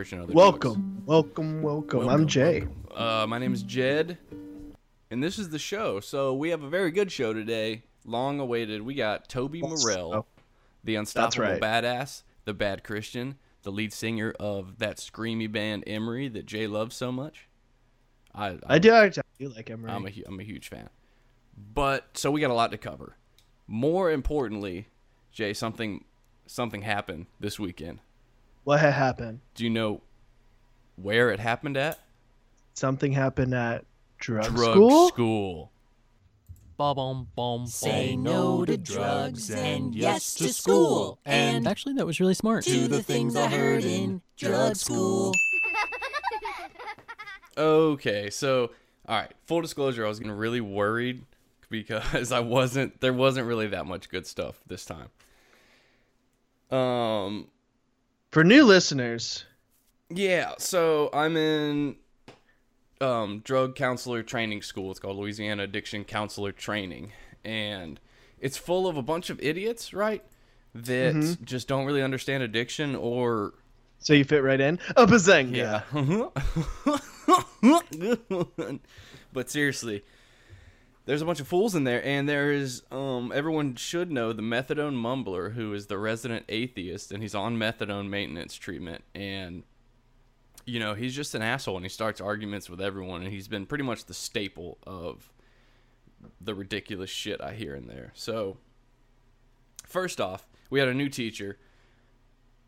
Welcome to Church and Other Drugs. Welcome, welcome, welcome. I'm Jay. Uh, my name is Jed, and this is the show. So we have a very good show today, long awaited. We got Toby Morrell, Oh, the unstoppable right. badass, the bad Christian, the lead singer of that screamy band Emery that Jay loves so much. I, I do actually I do like Emery. I'm a, I'm a huge fan. But so we got a lot to cover. More importantly, Jay, something something happened this weekend. What had happened? Do you know where it happened at? Something happened at drug, Drug school. school. Bom, bom, Say no to drugs and yes to school. And Actually, that was really smart. to the things I heard in drug school. Okay, so all right. Full disclosure, I was getting really worried because I wasn't. There wasn't really that much good stuff this time. Um. For new listeners, Yeah. So I'm in um drug counselor training school. It's called Louisiana Addiction Counselor Training, and it's full of a bunch of idiots, right? That Mm-hmm. just don't really understand addiction or so you fit right in. A bazanga. Yeah. but seriously, there's a bunch of fools in there, and there is um everyone should know the methadone mumbler who is the resident atheist, and he's on methadone maintenance treatment, and you know he's just an asshole, and he starts arguments with everyone, and he's been pretty much the staple of the ridiculous shit I hear in there. So, first off, we had a new teacher.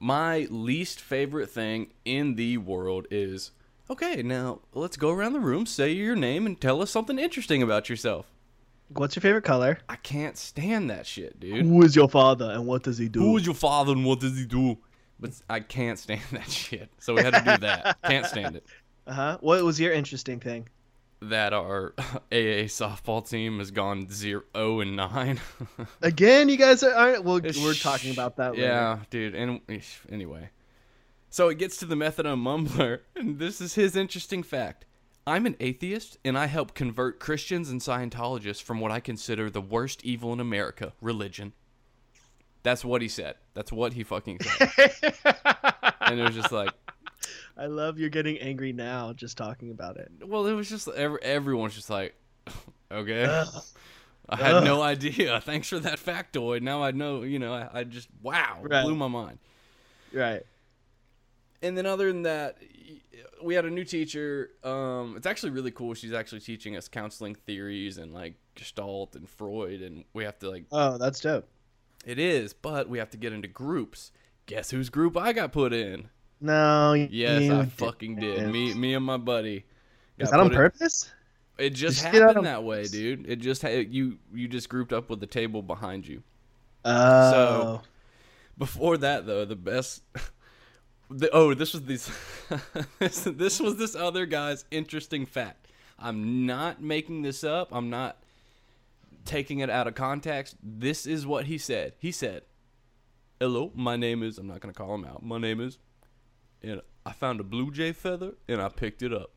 My least favorite thing in the world is okay, now let's go around the room, say your name, and tell us something interesting about yourself. What's your favorite color? I can't stand that shit, dude. Who is your father and what does he do? Who is your father and what does he do? But I can't stand that shit. So we had to do that. can't stand it. Uh huh. What was your interesting thing? That our AA softball team has gone 0 0 and 9. Again, you guys are. Well, we're talking about that. Later. Yeah, dude. And anyway, so it gets to the methadone mumbler, and this is his interesting fact. I'm an atheist, and I help convert Christians and Scientologists from what I consider the worst evil in America, religion. That's what he said. That's what he fucking said. and it was just like, I love you're getting angry now just talking about it. well, it was just every, everyone's just like, okay. Ugh. I had Ugh. no idea. Thanks for that factoid. Now I know. You know, I, I just wow, Right. blew my mind. Right. and then other than that we had a new teacher um it's actually really cool she's actually teaching us counseling theories and like gestalt and freud and we have to like Oh, that's dope. it is but we have to get into groups guess whose group i got put in No. yes you i fucking did me me and my buddy Is that on in- purpose? it just Did happened that way dude it just ha- you you just grouped up with the table behind you Oh. So before that, though, the best. The, oh, this was this, this. This was this other guy's interesting fact. I'm not making this up. I'm not taking it out of context. This is what he said. He said, "Hello, my name is." I'm not gonna call him out. My name is, and I found a blue jay feather and I picked it up.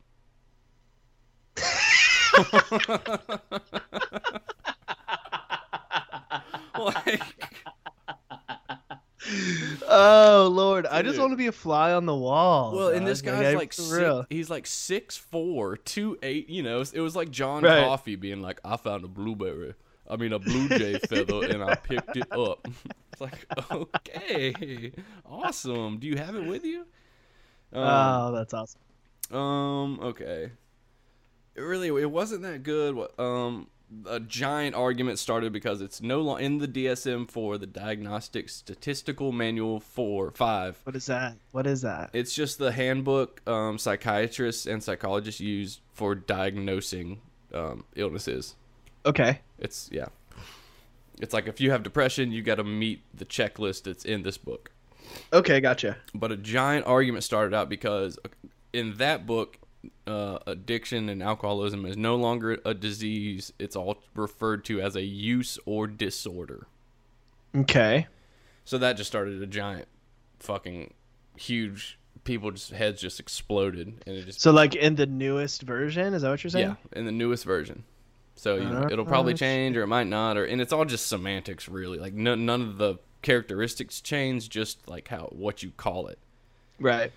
like, Oh Lord, I just want to be a fly on the wall. Well, and this guy's I- like six, he's like six four, two eight. You know, it was like John Right. Coffey being like, "I found a blueberry, I mean a blue jay feather, and I picked it up." It's like, okay, awesome. Do you have it with you? Um, Oh, that's awesome. um, okay. It really, it wasn't that good. What- Um, a giant argument started because it's no longer in the DSM four, the Diagnostic Statistical Manual four five. What is that? What is that? It's just the handbook um, psychiatrists and psychologists use for diagnosing um, illnesses. Okay. It's yeah. It's like if you have depression, you got to meet the checklist that's in this book. Okay, gotcha. But a giant argument started out because uh, in that book, uh, addiction and alcoholism is no longer a disease. It's all referred to as a use or disorder. Okay. So that just started a giant, fucking, huge. People just heads just exploded, and it just So like in the newest version, is that what you're saying? Yeah, in the newest version. So you know, Uh, it'll probably uh, change or it might not, or and it's all just semantics, really. Like no, none of the characteristics change, just like how what you call it. Right.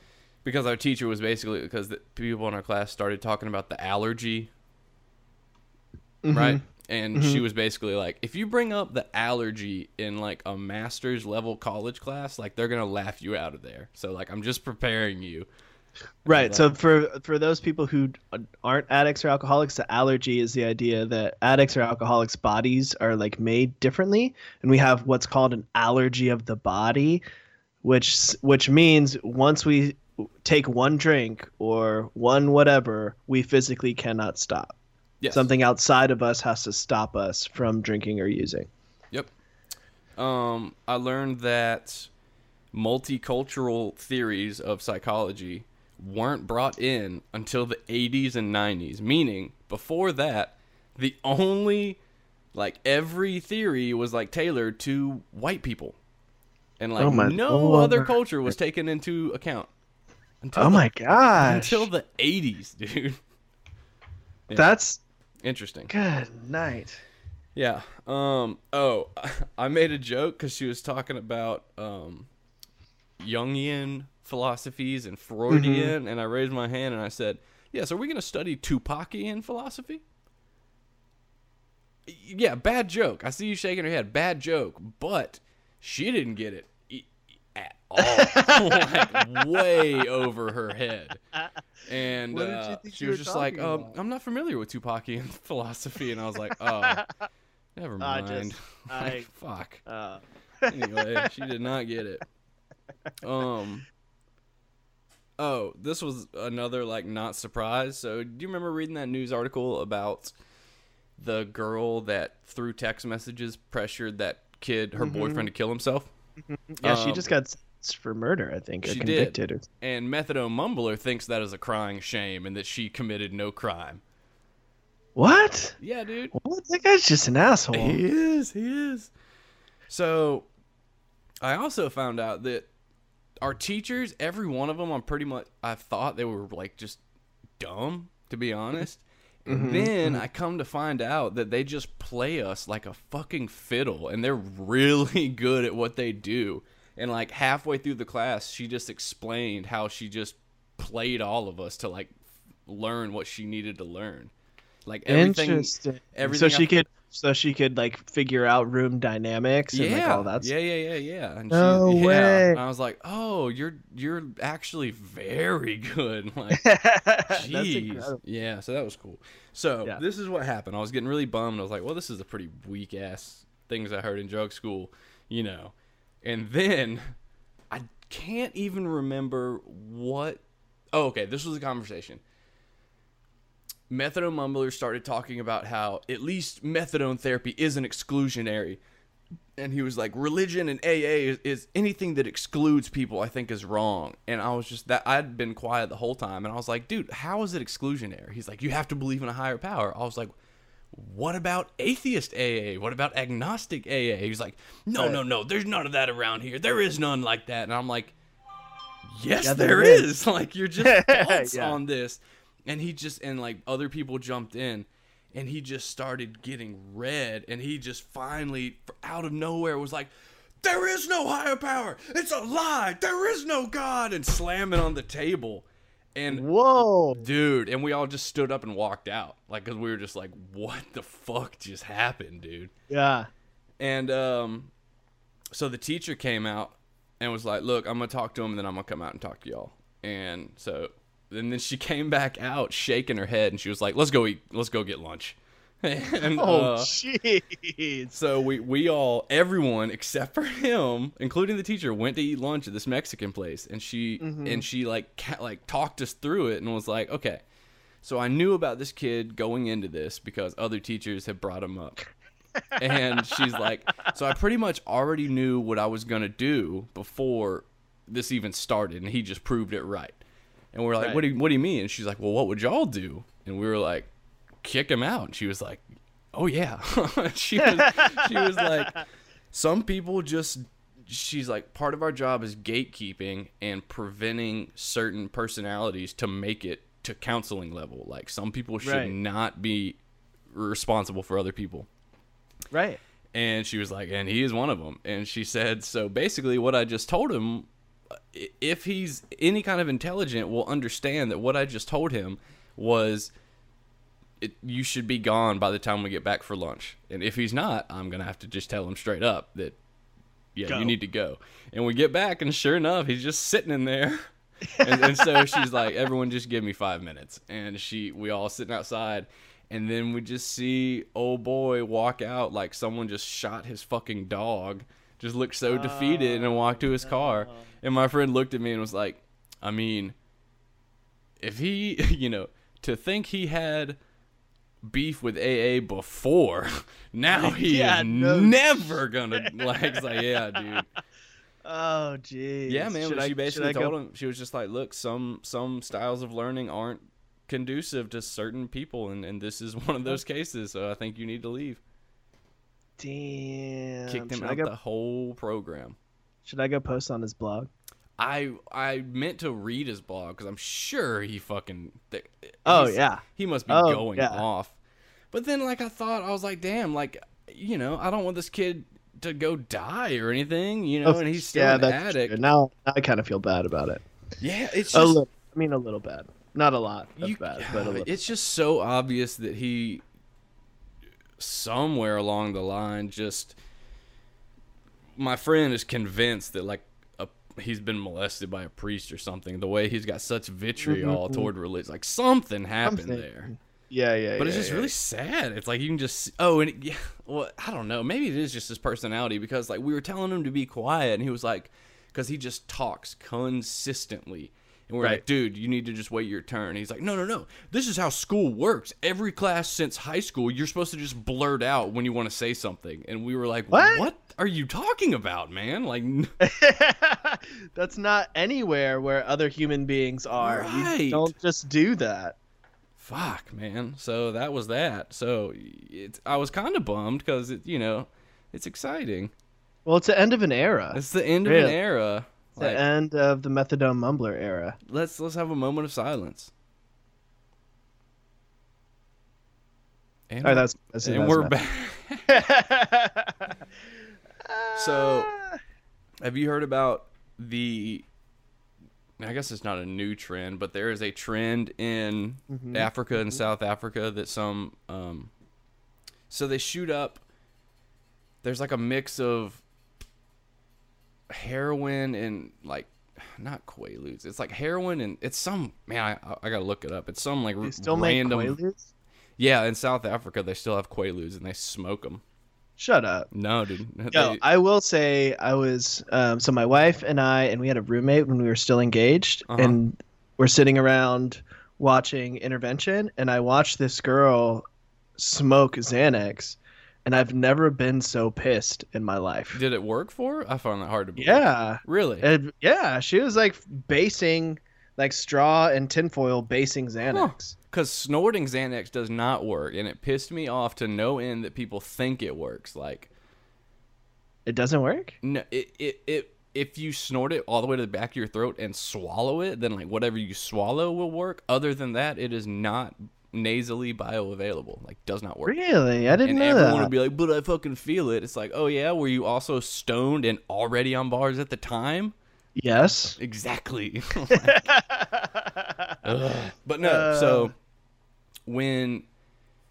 Because our teacher was basically because the people in our class started talking about the allergy, right? Mm-hmm. And mm-hmm. she was basically like, if you bring up the allergy in like a master's level college class, like they're gonna laugh you out of there. So like, I'm just preparing you. Right. So for for those people who aren't addicts or alcoholics, the allergy is the idea that addicts or alcoholics' bodies are like made differently, and we have what's called an allergy of the body, which which means once we take one drink or one whatever, we physically cannot stop. Yes. Something outside of us has to stop us from drinking or using. Yep. Um, I learned that multicultural theories of psychology weren't brought in until the 80s and 90s, meaning before that, the only like every theory was like tailored to white people. And like Oh no other culture was taken into account. Until Oh my gosh. Until the 80s, dude. Yeah. That's Interesting. good night. Yeah. Um. Oh, I made a joke because she was talking about um, Jungian philosophies and Freudian, and I raised my hand and I said, "Yes, are we going to study Tupacian philosophy?" Yeah, bad joke. I see you shaking her head. Bad joke, but she didn't get it all. like way over her head. And What did you uh, she was just like, um, "I'm not familiar with Tupacian philosophy," and I was like, "Oh, never I mind." just- Like, I- fuck. Uh, Anyway, she did not get it. Um. Oh, this was another like not surprise. So, do you remember reading that news article about the girl that through text messages pressured that kid, her boyfriend, to kill himself? yeah, she Um, just got sentenced for murder, I think, or she did. convicted. Or... And Methadone Mumbler thinks that is a crying shame and that she committed no crime. What? Yeah, dude. What? That guy's just an asshole. He is. He is. So, I also found out that our teachers, every one of them, I'm pretty much, I thought they were like just dumb, to be honest. And mm-hmm. then mm-hmm. I come to find out that they just play us like a fucking fiddle, and they're really good at what they do. And like halfway through the class, she just explained how she just played all of us to like learn what she needed to learn. Like everything, Interesting. everything so she I- could, so she could like figure out room dynamics and yeah, like all that. yeah, yeah, yeah, yeah. And No she, yeah. way. And I was like, oh, you're you're actually very good. Like, jeez, yeah. So that was cool. So Yeah. this is what happened. I was getting really bummed. I was like, well, this is a pretty weak ass things I heard in drug school, you know. And then I can't even remember what. Oh, okay. This was a conversation. Methadone Mumbler started talking about how at least methadone therapy isn't exclusionary. And he was like, religion and AA is, is anything that excludes people, I think is wrong. And I was just that I'd been quiet the whole time. And I was like, dude, how is it exclusionary? He's like, you have to believe in a higher power. I was like, what about atheist AA? What about agnostic AA? He's like, no, no, no, there's none of that around here. There is none like that. And I'm like, yes, Yeah, there there is. is. Like, you're just false Yeah. on this. And he just, and like other people jumped in and he just started getting red. And he just finally, out of nowhere, was like, there is no higher power. It's a lie. There is no God. And slamming on the table. And Whoa. dude and we all just stood up and walked out like because we were just like what the fuck just happened dude Yeah. and um so the teacher came out and was like look i'm gonna talk to him and then i'm gonna come out and talk to y'all and so and then she came back out shaking her head and she was like let's go eat let's go get lunch and Oh, uh, jeez. so we we all everyone except for him, including the teacher, went to eat lunch at this Mexican place, and she and she like ca- like talked us through it and was like, okay. So I knew about this kid going into this because other teachers had brought him up. and she's like, so I pretty much already knew what I was gonna do before this even started, and he just proved it right. And we're like, Right. what do you, what do you mean? And she's like, well, what would y'all do? And we were like, kick him out. And she was like, oh yeah. she was she was like, some people just. She's like, part of our job is gatekeeping and preventing certain personalities to make it to counseling level. Like some people should Right. not be responsible for other people. Right. And she was like, and he is one of them. And she said, so basically, what I just told him if he's any kind of intelligent, will understand that what I just told him was it, you should be gone by the time we get back for lunch. And if he's not, I'm gonna have to just tell him straight up that yeah, Go. you need to go. And we get back, and sure enough, he's just sitting in there. and, and so she's like, "Everyone, just give me five minutes." And she, we all sitting outside, and then we just see old boy walk out like someone just shot his fucking dog. Just looked so defeated and oh, walked to his car. And my friend looked at me and was like, "I mean, if he, you know, to think he had." Beef with AA before. Now he Yeah, is no never gonna like. Like, yeah, dude. Oh, geez. Yeah, man. Should I- she basically I go- told him she was just like, look, some some styles of learning aren't conducive to certain people, and, and this is one of those cases. So I think you need to leave. Damn. Kicked him should out go? the whole program. Should I go post on his blog? I I meant to read his blog because I'm sure he fucking. Oh yeah. he must be Oh, going yeah. off. But then, like I thought, I was like, damn, like you know, I don't want this kid to go die or anything, you know, and he's still yeah, an addict. true. Now, I kind of feel bad about it. Yeah, it's A little. I mean, a little bad. Not a lot you, bad, but a little. it's just so obvious that he somewhere along the line just my friend is convinced that like he's been molested by a priest or something the way he's got such vitriol mm-hmm. toward religion like something happened Something. there yeah, yeah. but it's just yeah. really sad. It's like you can just oh, and it, yeah, well, I don't know. Maybe it is just his personality because like we were telling him to be quiet, and he was like, because he just talks consistently, and we're like, dude, you need to just wait your turn. He's like, no, no, no. This is how school works. Every class since high school, you're supposed to just blurt out when you want to say something, and we were like, What? what are you talking about, man? Like, That's not anywhere where other human beings are. Right. You don't just do that. fuck, man. So that was that. So it's I was kind of bummed because it, you know, it's exciting. Well, it's the end of an era. It's the end of an Really? Era. the Like, end of the methadone mumbler era. let's let's have a moment of silence. And, All right, that's, that's and that's we're back. So- Have you heard about the? I guess it's not a new trend, but there is a trend in Mm-hmm. Africa and South Africa that some. Um, so they shoot up. There's like a mix of heroin and like not quaaludes. It's like heroin and it's some man. I, I gotta look it up. It's some like They still random. make Quaaludes? Yeah, in South Africa they still have quaaludes and they smoke them. Shut up. No, dude. Yo, They- I will say I was um, so my wife and I and we had a roommate when we were still engaged Uh-huh. and we're sitting around watching intervention and I watched this girl smoke Xanax and I've never been so pissed in my life. Did it work for her? I found that hard to believe. Yeah. Really? And yeah, she was like basing like straw and tinfoil basing Xanax. Because snorting Xanax does not work, and it pissed me off to no end that people think it works. Like, It doesn't work? no, it, it, it, if you snort it all the way to the back of your throat and swallow it, then like whatever you swallow will work. Other than that, it is not nasally bioavailable. Like, does not work. Really? I didn't And know everyone that. would be like, "But I fucking feel it." It's like, oh yeah, were you also stoned and already on bars at the time? yes. Exactly. Ugh. But no, uh, so when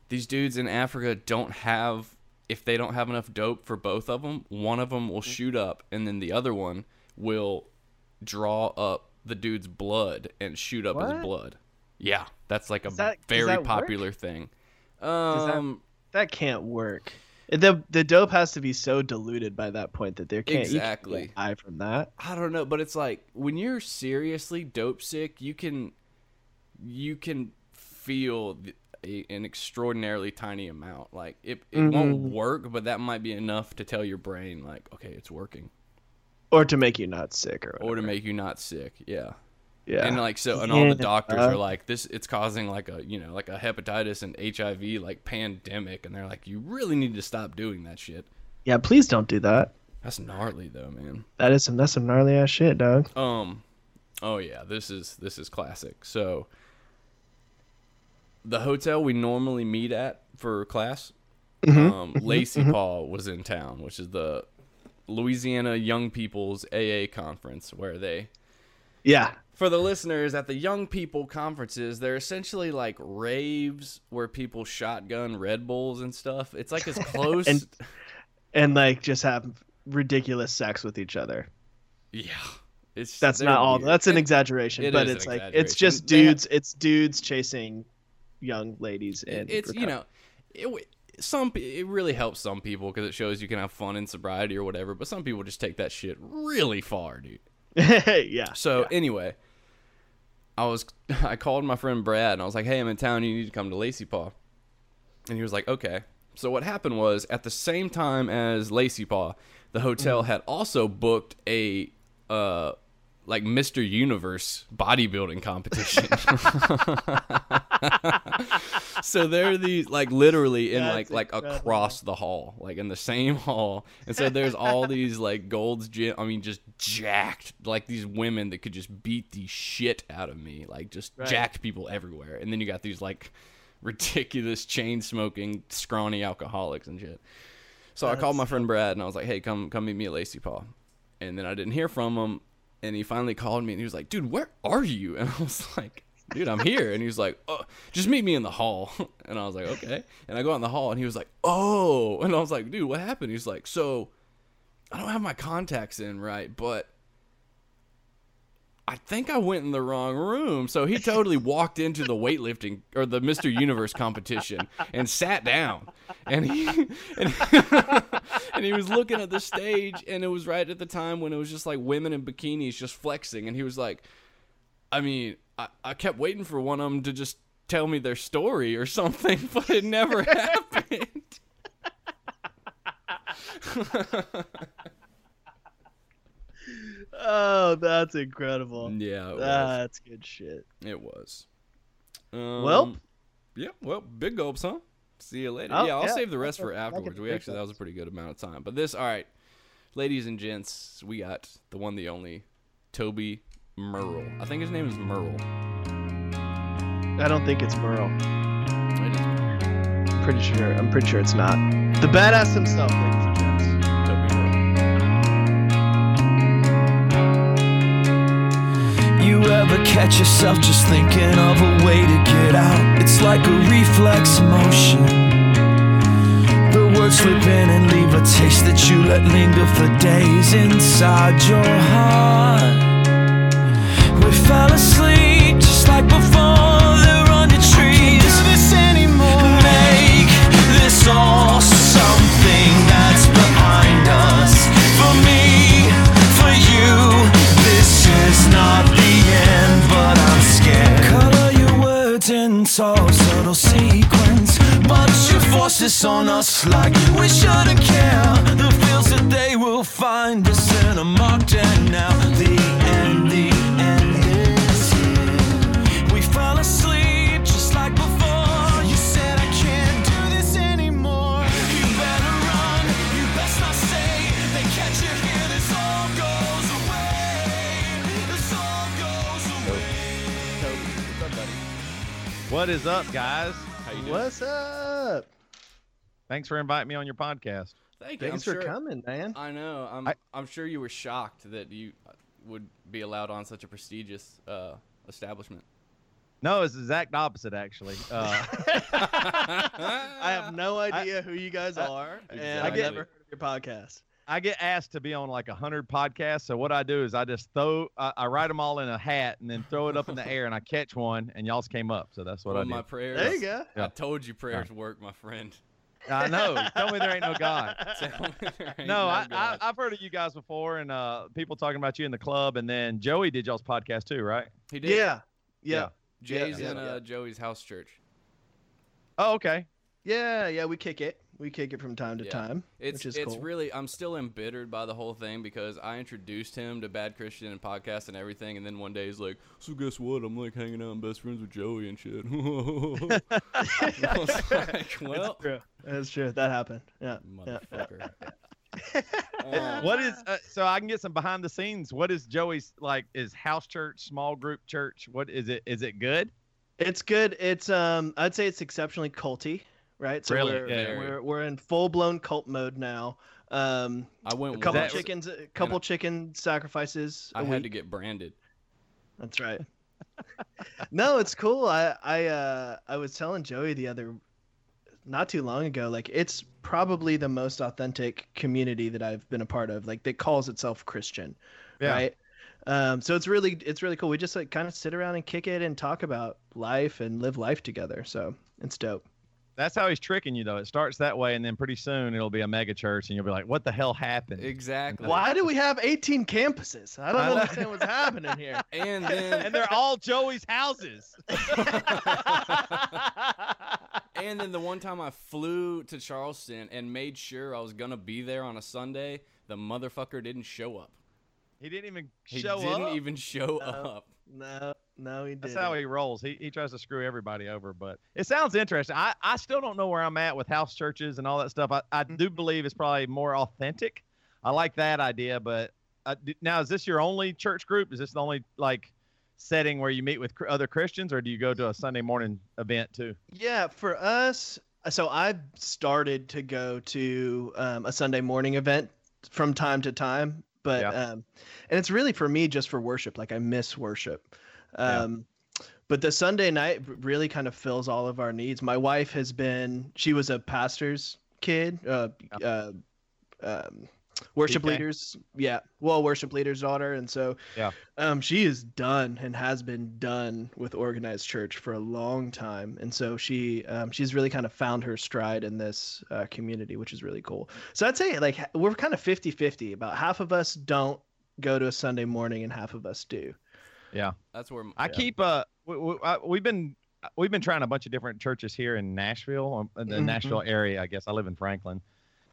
these dudes in Africa don't have, if they don't have enough dope for both of them, one of them will mm-hmm. shoot up, and then the other one will draw up the dude's blood and shoot up his blood. Yeah, that's like a that- very that work? popular thing. that- Um, That can't work. The the dope has to be so diluted by that point that there can't Exactly. die from that. I don't know, but it's like when you're seriously dope sick, you can you can feel a, an extraordinarily tiny amount. Like it, it won't Mhm. work, but that might be enough to tell your brain like, okay, it's working, Or to make you not sick or whatever. or to make you not sick. Yeah. Yeah. And like so, and all the doctors are like, this, it's causing like a you know like a hepatitis and HIV like pandemic, and they're like, you really need to stop doing that shit. yeah, please don't do that. That's gnarly though, man. That is some that's some gnarly ass shit, dog. Um, oh yeah, this is this is classic. So, the hotel we normally meet at for class, Mm-hmm. um, Lacey Paul was in town, which is the Louisiana Young People's AA conference where they Yeah. For the listeners at the young people conferences they're essentially like raves where people shotgun red bulls and stuff it's like as close And- And like just have ridiculous sex with each other. yeah it's That's not all. weird. That's an exaggeration, it but it's like it's just. They have- dudes. It's dudes chasing young ladies. In it's you know it, some it really helps some people because it shows you can have fun in sobriety or whatever but some people just take that shit really far dude yeah. So anyway, I was I called my friend Brad and I was like, "Hey, I'm in town. You need to come to Lacey Paw." And he was like, "Okay." So what happened was at the same time as Lacey Paw, the hotel had also booked a uh like Mr. Universe bodybuilding competition. so they're these like literally in like That's like incredible. across the hall, like in the same hall. And so there's all these like Gold's Gym. I mean, just jacked like these women that could just beat the shit out of me, like just Right. jacked people everywhere. And then you got these like ridiculous chain smoking scrawny alcoholics and shit. So I called my friend Brad and I was like, "Hey, come come meet me at Lacey Paw." And then I didn't hear from him, and he finally called me and he was like, "Dude, where are you?" And I was like, "Dude, I'm here." And he was like, "Oh, just meet me in the hall." And I was like, "Okay." And I go out in the hall and he was like, "Oh," and I was like, "Dude, what happened?" He's like, "So, I don't have my contacts in right, but." I think I went in the wrong room. So he totally walked into the weightlifting or the Mr. Universe competition and sat down. And he and, and he was looking at the stage and it was right at the time when it was just like women in bikinis just flexing and he was like I mean, I, I kept waiting for one of them to just tell me their story or something, but it never happened. Oh, that's incredible. yeah, it was. That's good shit. It was. Um, Well- yeah, well, big gulps, huh? See you later. Oh, yeah, I'll yeah. save the rest for afterwards. We actually that was a pretty good amount of time. But this, all right, ladies and gents, we got the one, the only, Toby Merle. I think his name is Merle. I don't think it's Merle. It is Pretty sure. I'm pretty sure it's not. The badass himself, ladies and gents. Toby Merle. You ever catch yourself just thinking of a way to get out? It's like a reflex motion. The words slip in and leave a taste that you let linger for days inside your heart. Subtle sequence. But you force this on us like we shouldn't care. The feels that they will find us in a marked end now. The end, the What is up, guys? How you doing? What's up? Thanks for inviting me on your podcast. Thank you. Thanks I'm for sure- coming, man. I know. I'm. I- I, am sure you were shocked that you uh, would be allowed on such a prestigious uh, establishment. No, it's the exact opposite, actually. Uh, I have no idea who you guys I- are, and I've never heard of your podcast. I get asked to be on like a hundred podcasts, so what I do is I just throw, I, I write them all in a hat and then throw it up in the air, and I catch one, and y'all's came up, so that's what Well, I do. my prayers. There you go. I told you prayers work, my friend. I know. Tell me there ain't no God. Tell me there ain't No, I, I, God. I've heard of you guys before, and uh, people talking about you in the club, and then Joey did y'all's podcast too, right? he did. Yeah, yeah, Jay's Yeah, in uh, Joey's house church. Oh, okay. yeah, yeah. We kick it. We kick it from time to Yeah. time, It's which is it's cool. really I'm still embittered by the whole thing because I introduced him to Bad Christian and podcast and everything, and then one day he's like, "So guess what? I'm like hanging out and best friends with Joey and shit." I was like, "Well, That's true. That's true. That happened. Yeah. yeah. motherfucker." Um, What is uh, so I can get some behind the scenes? What is Joey's like? Is house church, small group church? What is it? Is it good? It's good. It's um, I'd say it's exceptionally culty, right? So Really? we're, Yeah. we're we're in full blown cult mode now. Um, I went. a couple once. chickens, a couple chicken sacrifices. I had week. to get branded. That's right. no, it's cool. I I uh I was telling Joey the other not too long ago like it's probably the most authentic community that I've been a part of like that calls itself Christian. Yeah. Right? Um so it's really it's really cool. We just like kind of sit around and kick it and talk about life and live life together. So, it's dope. That's how he's tricking you, though. It starts that way, and then pretty soon it'll be a mega church, and you'll be like, "What the hell happened?" Exactly. Why do we have 18 campuses? I don't I know. understand what's happening here. And then and they're all Joey's houses. And then the one time I flew to Charleston and made sure I was gonna be there on a Sunday, the motherfucker didn't show up. He didn't even show up. He show didn't up. even show up. No, no, he That's didn't. how he rolls. He, he tries to screw everybody over, but it sounds interesting. I, I still don't know where I'm at with house churches and all that stuff. I, I do believe it's probably more authentic. I like that idea, but uh, now is this your only church group? Is this the only like setting where you meet with other Christians, or do you go to a Sunday morning event too? Yeah, for us, so I've started to go to um, a Sunday morning event from time to time, but Yeah. um, and it's really for me just for worship. Like I miss worship. Yeah. Um, But the Sunday night really kind of fills all of our needs. My wife has been, she was a pastor's kid, uh, uh, um, worship PK. leaders. Yeah. Well, worship leader's daughter. And so Yeah. um, she is done and has been done with organized church for a long time. And so she, um, she's really kind of found her stride in this uh, community, which is really cool. So I'd say like we're kind of 50 50. About half of us don't go to a Sunday morning and half of us do. Yeah. That's where I keep uh we we we've been we've been trying a bunch of different churches here in Nashville, in the Mhm. Nashville area. I guess I live in Franklin,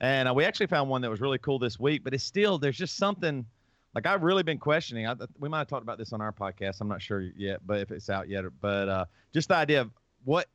and uh, we actually found one that was really cool this week. But it's still there's just something like I've really been questioning. I, we might have talked about this on our podcast. I'm not sure yet, but if it's out yet, but uh, just the idea of what.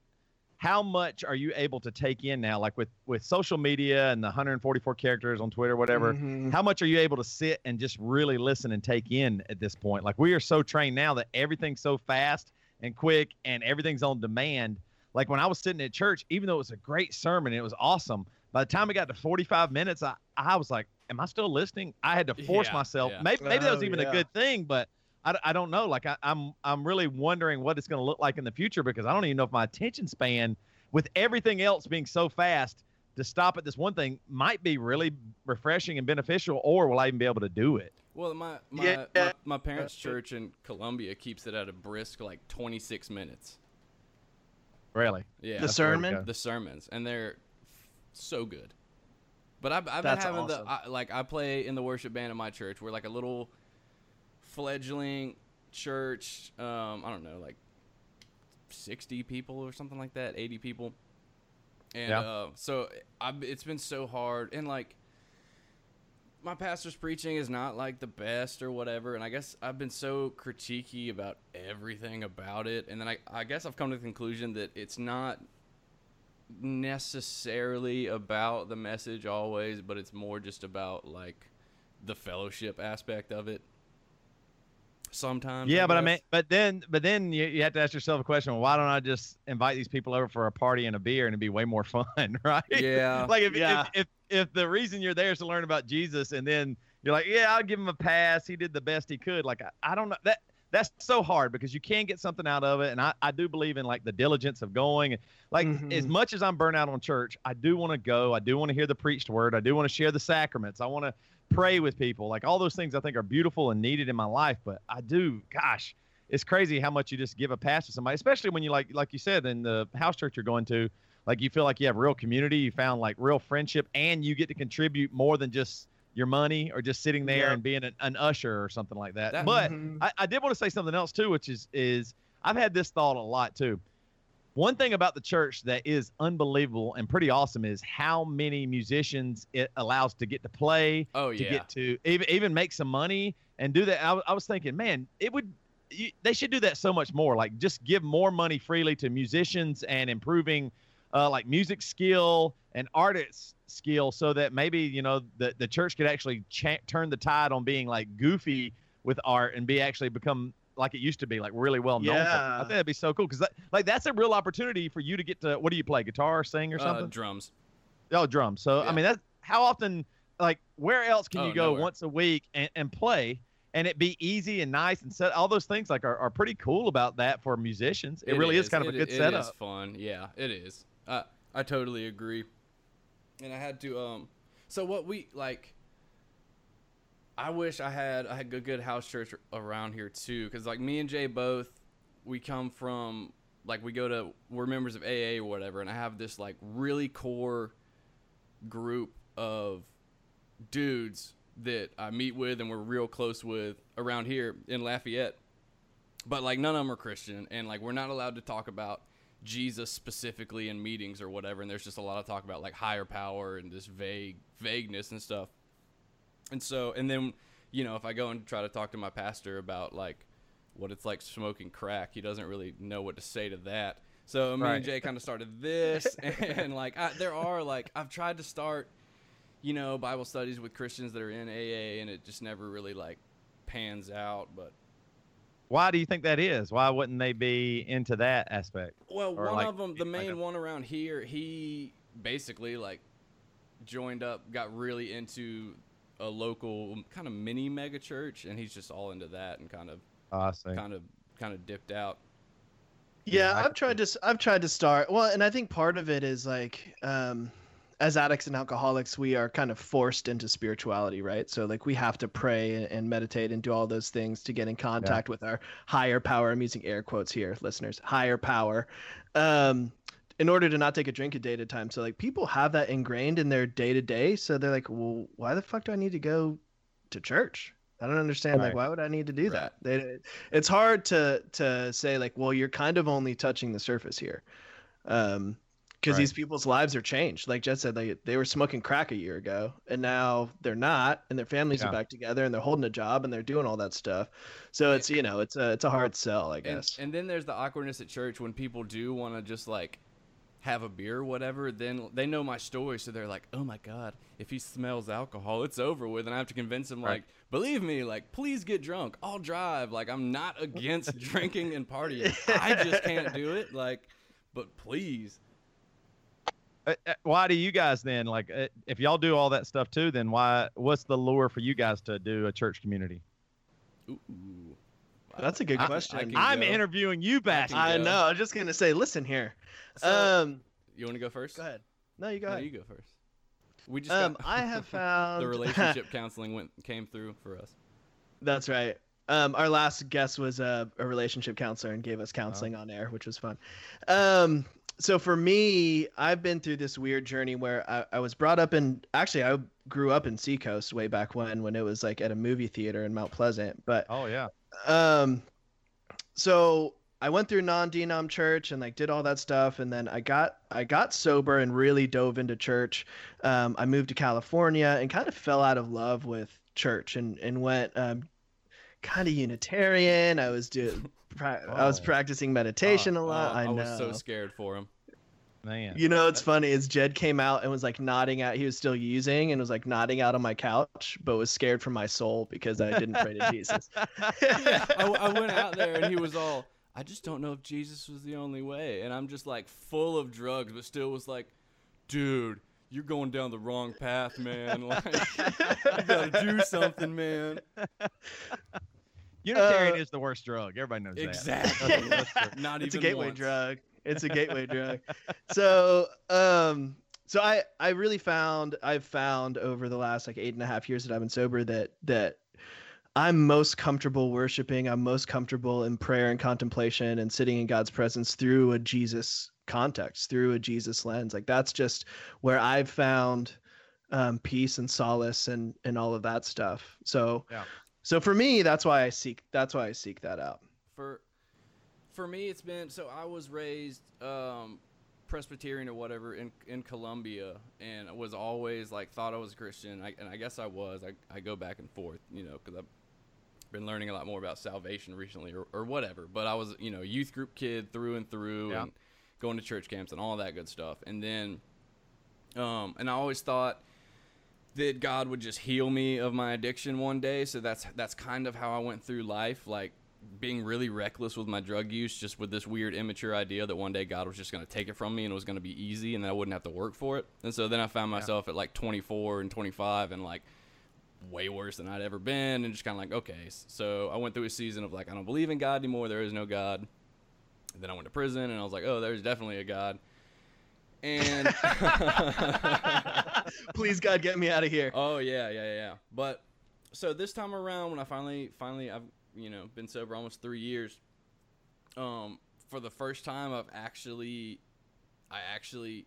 How much are you able to take in now, like with with social media and the 144 characters on Twitter, whatever? Mhm. how much are you able to sit and just really listen and take in at this point? Like we are so trained now that everything's so fast and quick and everything's on demand. Like when I was sitting at church, even though it was a great sermon, it was awesome. By the time we got to 45 minutes, I, I was like, am I still listening? I had to force Yeah, myself. yeah. Maybe, maybe that was Oh, even yeah. a good thing, but I, I don't know. Like I, I'm, I'm really wondering what it's going to look like in the future because I don't even know if my attention span with everything else being so fast to stop at this one thing might be really refreshing and beneficial, or will I even be able to do it? Well, my my, Yeah. my, my parents' church in Columbia keeps it at a brisk like 26 minutes. Really? Yeah, The That's where to sermon? the sermons, and they're so good. But I've, I've been That's having awesome. the I, like I play in the worship band in my church. We're like a little fledgling church. Um, I don't know, like 60 people or something like that, 80 people. And Yeah. uh, so I've, it's been so hard, and like my pastor's preaching is not like the best or whatever and i guess i've been so critiquey about everything about it and then i, I guess i've come to the conclusion that it's not necessarily about the message always but it's more just about like the fellowship aspect of it sometimes Yeah, but I mean, but then, but then you, you have to ask yourself a question: well, Why don't I just invite these people over for a party and a beer, and it'd be way more fun, right? yeah like if, Yeah. if, if if the reason you're there is to learn about Jesus, and then you're like, yeah, I'll give him a pass. He did the best he could. Like I, I don't know that that's so hard because you can get something out of it, and I, I do believe in like the diligence of going. Like Mhm. as much as I'm burnt out on church, I do want to go. I do want to hear the preached word. I do want to share the sacraments. I want to pray with people. Like all those things I think are beautiful and needed in my life. But I do, gosh, it's crazy how much you just give a pass to somebody, especially when you like like you said in the house church you're going to, like you feel like you have real community, you found like real friendship, and you get to contribute more than just your money or just sitting there Yeah. and being an, an usher or something like that. That- but Mhm. I, I did want to say something else too, which is is I've had this thought a lot too. One thing about the church that is unbelievable and pretty awesome is how many musicians it allows to get to play, oh to get to even even make some money and do that. I, was- I was thinking, man, it would. You, they should do that so much more. Like just give more money freely to musicians and improving, uh, like music skill and artists skill, so that maybe you know the the church could actually cha- turn the tide on being like goofy with art and be actually become like it used to be, like really well known. Yeah. I think that'd be so cool because that, like that's a real opportunity for you to get to. What do you play? Guitar, sing, or Uh, something? drums. oh, drums. So yeah. I mean, that's how often. Like, where else can Oh, you go nowhere. once a week and, and play? And it be easy and nice and set all those things like are, are pretty cool about that for musicians. It, really is, kind of a good it setup. is fun. Yeah, it is. I I totally agree. And I had to um. So what we like. I wish I had I had good good house church around here too, because like me and Jay both, we come from like we go to we're members of AA or whatever, and I have this like really core group of dudes that I meet with and we're real close with around here in Lafayette. But like none of them are Christian, and like we're not allowed to talk about Jesus specifically in meetings or whatever. And there's just a lot of talk about like higher power and this vague vagueness and stuff. And so, and then you know, if I go and try to talk to my pastor about like what it's like smoking crack, he doesn't really know what to say to that. So me Right. and Jay kind of started this, and like I, there are like I've tried to start, you know, Bible studies with Christians that are in AA, and it just never really like pans out. But Why do you think that is? Why wouldn't they be into that aspect? Well, Or, one like, of them, the like main a- one around here, he basically like joined up, got really into a local kind of mini mega church, and he's just all into that and kind of, I see. kind of, kind of dipped out. Yeah, Yeah, I I've tried to. I've tried to start. Well, and I think part of it is like, um, as addicts and alcoholics, we are kind of forced into spirituality, right? So like we have to pray and- and meditate and do all those things to get in contact with our higher power. I'm using air quotes here, listeners. Higher power. Um, in order to not take a drink a day at a time. So like people have that ingrained in their day to day. So they're like, well, why the fuck do I need to go to church? I don't understand. Right. Like, why would I need to do Right. that? They, it's hard to to say like, well, you're kind of only touching the surface here, um, because Right. these people's lives are changed. Like Jess said, they they were smoking crack a year ago, and now they're not, and their families Yeah. are back together, and they're holding a job, and they're doing all that stuff. So it's you know, it's a it's a hard sell, I And, guess. and then there's the awkwardness at church when people do want to just like have a beer or whatever. Then they know my story, so they're like, "Oh my god, if he smells alcohol, it's over with." And I have to convince Right. like, "Believe me, like, please get drunk. I'll drive. Like, I'm not against drinking and partying. I just can't do it. Like, but please." Uh, uh, why do you guys then like uh, if y'all do all that stuff too? Then why? What's the lure for you guys to do a church community? Ooh. That's a good I- I question. can I'm go. interviewing you, bastards. I go. know. I'm just gonna say, listen here. So- um, You want to go first? go ahead. No, you go No, ahead. you go first. We just Um, got- I have found the relationship counseling went came through for us. That's right. Um, our last guest was a, a relationship counselor and gave us counseling on air, which was fun. Um, so for me, I've been through this weird journey where I, I was brought up in. Actually, I grew up in Seacoast way back when, when it was like at a movie theater in Mount Pleasant. But Oh yeah. Um so i went through non-denom church and like did all that stuff and then i got i got sober and really dove into church um, i moved to california and kind of fell out of love with church and and went um, kind of unitarian i was do pra- i was Oh. practicing meditation Uh, a lot uh, i I know was so scared for him. Man. you know it's funny is jed came out and was like nodding out he was still using and was like nodding out on my couch but was scared for my soul because i didn't pray to jesus I, I went out there and he was all, I just don't know if Jesus was the only way. And I'm just like full of drugs, but still was like, dude, you're going down the wrong path, man. Like, you gotta do something, man. Unitarian Uh, is the worst drug. Everybody knows that. Exactly. That's true. Not it's a gateway once. drug. It's a gateway drug. So, um, so I I really found I've found over the last like eight and a half years that I've been sober that that I'm most comfortable worshiping. I'm most comfortable in prayer and contemplation and sitting in God's presence through a Jesus context, through a Jesus lens. Like that's just where I've found um, peace and solace and and all of that stuff. So, Yeah. so for me, that's why I seek that's why I seek that out. for for me it's been so i was raised um presbyterian or whatever in in columbia and I was always like thought i was a christian I, and i guess i was I, I go back and forth you know because i've been learning a lot more about salvation recently or, or whatever but i was you know youth group kid through and through Yeah. and going to church camps and all that good stuff and then um and i always thought that God would just heal me of my addiction one day. So that's that's kind of how I went through life. Like being really reckless with my drug use, just with this weird immature idea that one day God was just going to take it from me and it was going to be easy and that I wouldn't have to work for it. And so then I found myself at like 24 and 25 and like way worse than I'd ever been and just kind of like, okay. So I went through a season of like, I don't believe in God anymore. There is no God. And then I went to prison and I was like, oh, there's definitely a God. And Please God, get me out of here. Oh yeah, yeah, yeah, yeah. But so this time around, when I finally, finally, I've you know been sober almost three years. Um, for the first time, I've actually, I actually,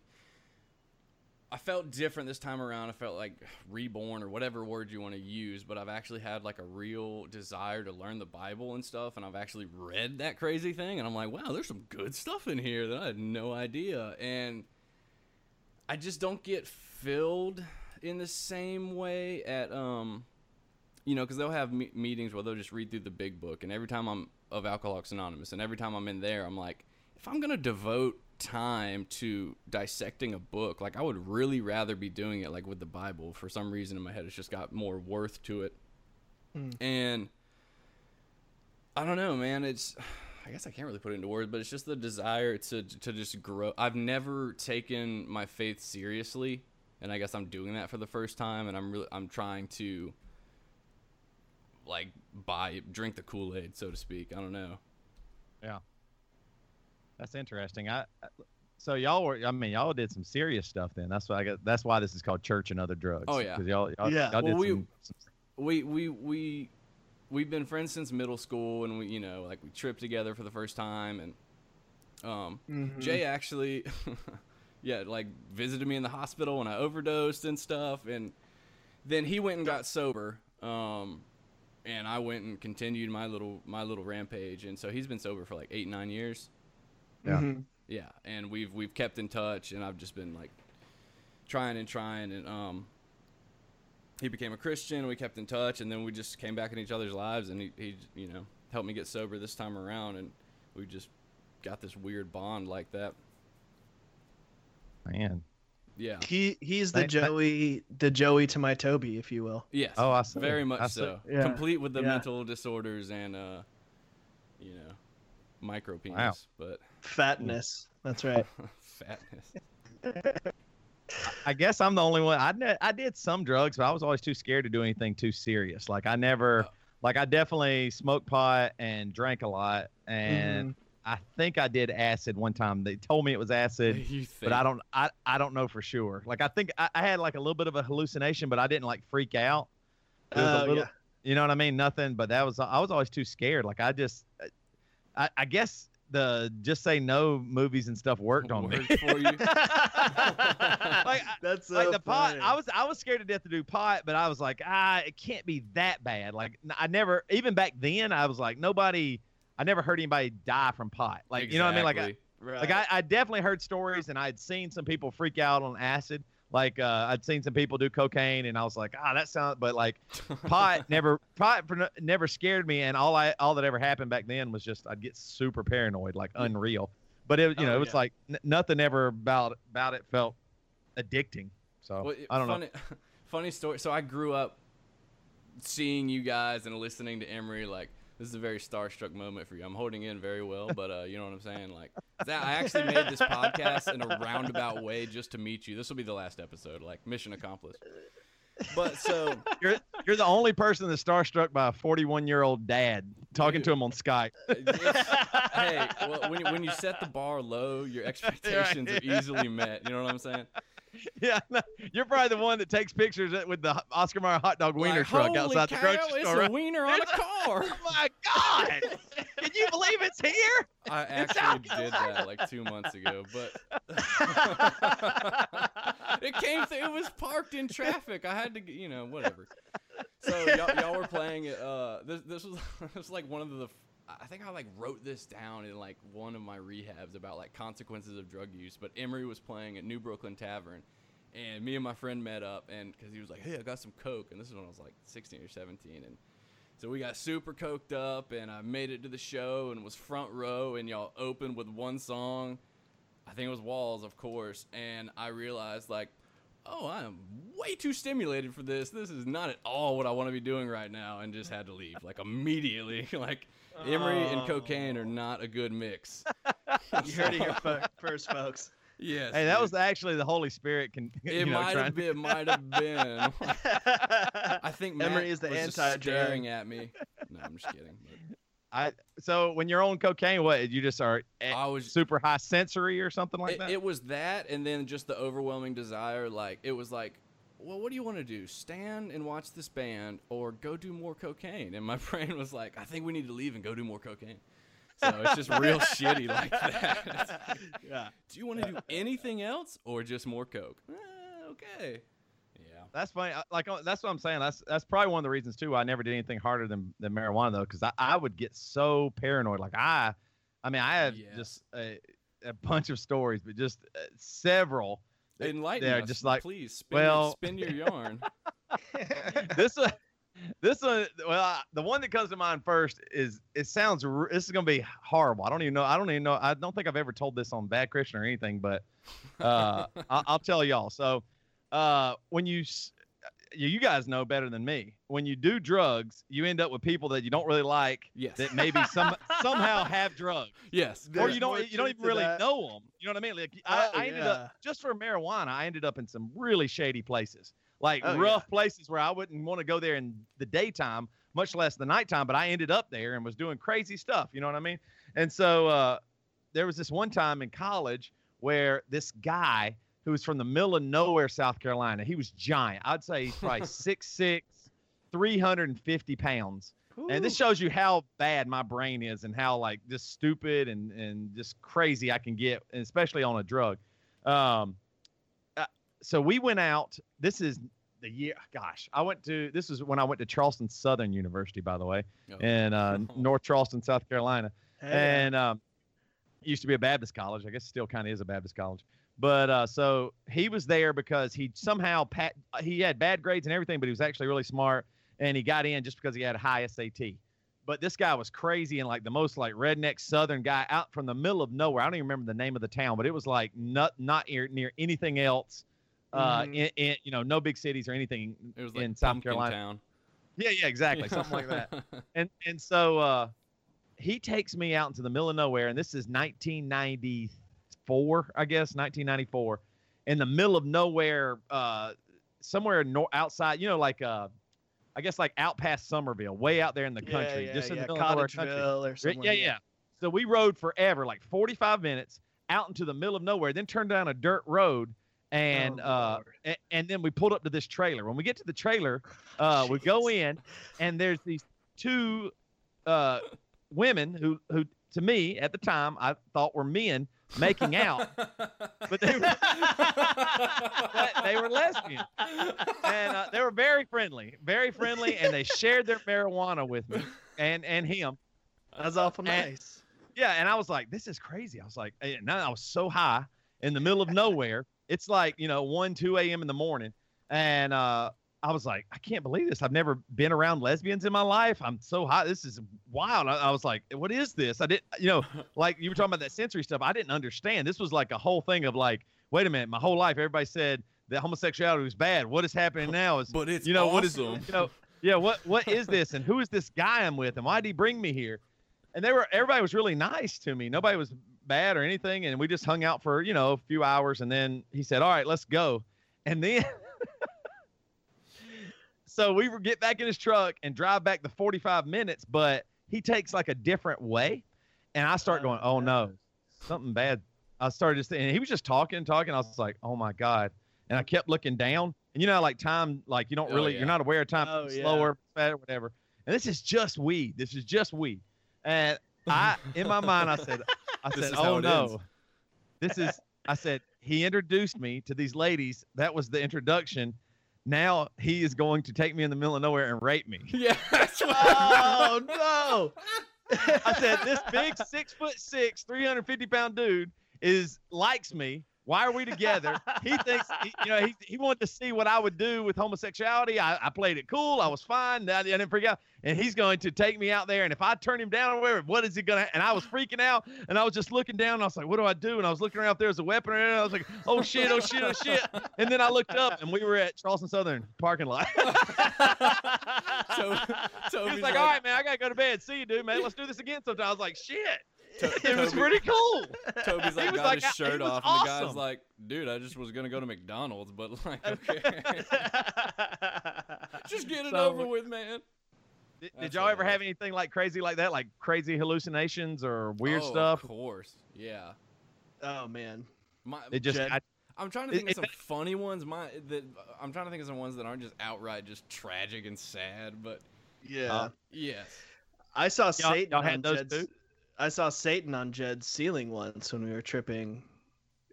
I felt different this time around. I felt like reborn or whatever word you want to use. But I've actually had like a real desire to learn the Bible and stuff, and I've actually read that crazy thing, and I'm like, wow, there's some good stuff in here that I had no idea, and I just don't get filled in the same way at um you know because they'll have me- meetings where they'll just read through the big book and every time i'm of alcoholics anonymous and every time i'm in there i'm like if i'm gonna devote time to dissecting a book like i would really rather be doing it like with the bible. For some reason in my head it's just got more worth to it. Hmm. And i don't know man. It's I guess I can't really put it into words, but it's just the desire to to just grow. I've never taken my faith seriously, and I guess I'm doing that for the first time, and I'm really I'm trying to like buy drink the Kool Aid, so to speak. I don't know. Yeah. That's interesting. I I- so y'all were I mean y'all did some serious stuff then. That's why I got that's why this is called church and other drugs. Oh, yeah. 'Cause y'all, y'all, Yeah. y'all did Well, we- some, some We we we we've been friends since middle school, and we you know like we tripped together for the first time, and um Mhm. Jay actually, yeah, like visited me in the hospital when I overdosed and stuff, and then he went and got sober, um, and I went and continued my little my little rampage, and so he's been sober for like eight nine years, Yeah. Mhm. yeah, and we've we've kept in touch, and I've just been like trying and trying, and um, he became a Christian, we kept in touch, and then we just came back in each other's lives, and he, he you know helped me get sober this time around, and we just got this weird bond like that. man. Yeah. He he's the Thank- thank- Joey the Joey to my Toby, if you will. Yes. Oh, I see. Very much see. so. Yeah. Complete with the Yeah. mental disorders and uh, you know, micro penis, Wow. but Fatness. That's right. fatness. I guess I'm the only one. I ne- I did some drugs, but I was always too scared to do anything too serious. Like I never, Oh. like I definitely smoked pot and drank a lot, and Mhm. I think I did acid one time. They told me it was acid, but I don't, I, I don't know for sure. Like I think I, I had like a little bit of a hallucination, but I didn't like freak out. It was a Oh, little- yeah. You know what I mean? Nothing, but that was I was always too scared. Like I just, I, I guess the just say no movies and stuff worked on me. For you. like That's so like the pot i was i was scared to death to do pot but i was like ah it can't be that bad like I never even back then i was like nobody i never heard anybody die from pot like you know what i mean like I, right. like I, I definitely heard stories and i'd seen some people freak out on acid like uh, i'd seen some people do cocaine and i was like ah that sounds but like pot never pot for- never scared me and all i all that ever happened back then was just i'd get super paranoid like unreal but it you know Oh, it was yeah. like n- nothing ever about about it felt addicting so Well, it- i don't know funny, Funny story. So I grew up seeing you guys and listening to Emery. Like this is a very starstruck moment for you. I'm holding in very well, but uh, you know what I'm saying. Like that, I actually made this podcast in a roundabout way just to meet you. This will be the last episode. Like mission accomplished. But so you're you're the only person that's starstruck by a 41 year old dad talking Dude. to him on Skype. hey, well, when you, when you set the bar low, your expectations are easily met. You know what I'm saying? yeah, no, you're probably the one that takes pictures with the Oscar Mayer hot dog wiener Like, truck holy outside the cow, grocery it's store. a right? wiener on a car. Oh my God! Can you believe it's here? I actually did that like two months ago, but it came through. It was parked in traffic. I had to, get- you know, whatever. So y'all, y'all were playing. Uh, this this was this was like one of the. I think I like wrote this down in like one of my rehabs about like consequences of drug use. But Emery was playing at New Brooklyn Tavern, and me and my friend met up, and because he was like, "Hey, I got some coke," and this is when I was like 16 or 17, and so we got super coked up, and I made it to the show and was front row, and y'all opened with one song. I think it was Walls, of course, and I realized like, oh, I am way too stimulated for this. This is not at all what I want to be doing right now, and just had to leave like immediately. like Emery and oh. cocaine are not a good mix. You heard it here first, folks. Yes. Hey, that dude. was actually the Holy Spirit. Can It you know, might trying have to- been. Might have been. I think Matt Emery is the was anti-drug. staring at me. No, I'm just kidding. but I so when you're on cocaine, what you just are I was super high sensory or something like it, that. it was that, and then just the overwhelming desire. Like it was like, well, what do you want to do? Stand and watch this band, or go do more cocaine? And my brain was like, I think we need to leave and go do more cocaine. So it's just real shitty like that. Yeah. do you want to do anything else, or just more coke? Eh, okay. Yeah. That's funny. Like uh, that's what I'm saying. That's that's probably one of the reasons too. why I never did anything harder than, than marijuana though, because I, I would get so paranoid. Like I, I mean, I have Yes. just a, a bunch of stories, but just uh, several. That- Enlighten they're us, just like please. Spin, well- spin your yarn. this one, this one. Well, I- the one that comes to mind first is it sounds. This is gonna be horrible. I don't even know. I don't even know. I don't think I've ever told this on Bad Christian or anything, but uh, I, I'll tell y'all. So, uh, when you s- you you guys know better than me. When you do drugs, you end up with people that you don't really like. Yes. That maybe some somehow have drugs, yes. or you don't you don't even really that. know them. You know what I mean? Like I, Oh, I ended yeah. up just for marijuana. I ended up in some really shady places, like Oh, rough places where I wouldn't want to go there in the daytime, much less the nighttime. But I ended up there and was doing crazy stuff. You know what I mean? And so uh, there was this one time in college where this guy who was from the middle of nowhere, South Carolina, he was giant. I'd say he's probably 6'6", 350 pounds. And this shows you how bad my brain is and how like just stupid and and just crazy I can get, especially on a drug. Um, uh, so we went out. This is the year. Gosh, I went to. This is when I went to Charleston Southern University, by the way, Oh. in uh, North Charleston, South Carolina Hey, and um, used to be a Baptist college. I guess it still kind of is a Baptist college. But uh, so he was there because he somehow pat, he had bad grades and everything, but he was actually really smart, and he got in just because he had a high SAT. But this guy was crazy and like the most like redneck Southern guy out from the middle of nowhere. I don't even remember the name of the town, but it was like not not near, near anything else. Uh, Mhm. in, in you know no big cities or anything It was like in South Carolina. Town. Yeah, yeah, exactly, something like that and and so uh he takes me out into the middle of nowhere and this is 1994 i guess 1994 in the middle of nowhere uh somewhere outside you know like uh i guess like out past Summerville way out there in the country yeah, just in yeah, the middle of nowhere country. Or somewhere. yeah yeah. so we rode forever like 45 minutes out into the middle of nowhere then turned down a dirt road and Oh, uh and, and then we pulled up to this trailer. When we get to the trailer uh we go in and there's these two uh women who who to me at the time i thought were men making out but they were, but they were lesbians and uh, they were very friendly very friendly and they shared their marijuana with me and and him That's awful And- nice. yeah, and I was like, this is crazy. I was like, and now I was so high in the middle of nowhere. It's like, you know, 1, 2 a.m. in the morning. And uh, I was like, I can't believe this. I've never been around lesbians in my life. I'm so hot. This is wild. I, I was like, what is this? I didn't, you know, like you were talking about that sensory stuff. I didn't understand. This was like a whole thing of like, wait a minute, my whole life, everybody said that homosexuality was bad. What is happening now is, But it's you know, what is, you know, yeah, what, what is this? And who is this guy I'm with? And why did he bring me here? and they were everybody was really nice to me. Nobody was bad or anything, and we just hung out for you know a few hours, and then he said, "All right, let's go," and then. so we were get back in his truck and drive back the 45 minutes, but he takes like a different way. And I start going, oh no, something bad. I started just and he was just talking talking. I was like, oh my God. And I kept looking down. And you know, like time, like you don't Oh, really, yeah. you're not aware of time Oh, yeah. slower, faster, whatever. And this is just weed. This is just weed. And I, in my mind, I said, I said, oh no, ends." this is, I said, he introduced me to these ladies. That was the introduction. Now he is going to take me in the middle of nowhere and rape me. Yeah, that's what Oh no! I said, this big six foot six, 350 pound dude is likes me, Why are we together? he thinks, he, you know, he, he wanted to see what I would do with homosexuality. I, I played it cool. I was fine. I, I didn't freak out. And he's going to take me out there. And if I turn him down or whatever, what is he going to? And I was freaking out. And I was just looking down. And I was like, what do I do? And I was looking around if there was a weapon. And I was like, oh shit, oh shit, oh shit. And then I looked up and we were at Charleston Southern parking lot. So, he Toby's was like, all right, man, I got to go to bed. See you, dude, man. Let's do this again sometime. I was like, shit. To- It was Toby- pretty cool. Toby's like was got like, his it shirt was off, and the guy's awesome. like, "Dude, I just was gonna go to McDonald's, but like, okay, just get it So- over with, man." Did, did That's y'all ever hilarious. have anything like crazy like that, like crazy hallucinations or weird Oh, stuff? Of course, yeah. Oh man. My, It just Jed- I, I'm trying to it- think of some funny ones. My, that I'm trying to think of some ones that aren't just outright just tragic and sad, but Yeah. Uh, yes. I saw Y'all- Satan y'all had on those Jed's. too? I saw Satan on Jed's ceiling once when we were tripping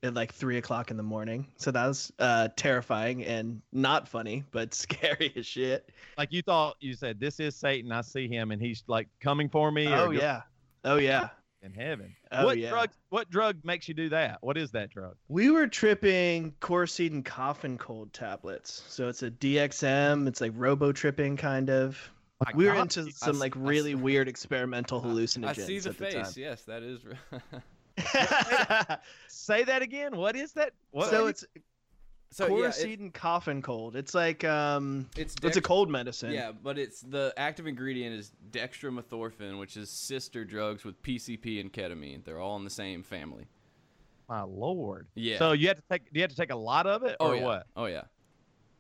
at like three o'clock in the morning. So that was uh, terrifying and not funny, but scary as shit. like you thought you said this is Satan. I see him and he's like coming for me. Oh or yeah. Oh yeah. in heaven. Oh, what yeah. drug? What drug makes you do that? What is that drug? We were tripping Coricidin cough and cold tablets. So it's a DXM. It's like robo tripping kind of. My we were God. into some s- like really s- weird experimental hallucinogens. I see the at face. The yes, that is. time. Say that again. What is that? What so it's so yeah, it- Corseed coffin cold. It's like um, it's it's a cold medicine. Yeah, but it's the active ingredient is dextromethorphan, which is sister drugs with PCP and ketamine. They're all in the same family. my lord. Yeah. So you have to take. Do you have to take a lot of it, oh or yeah. what? Oh yeah.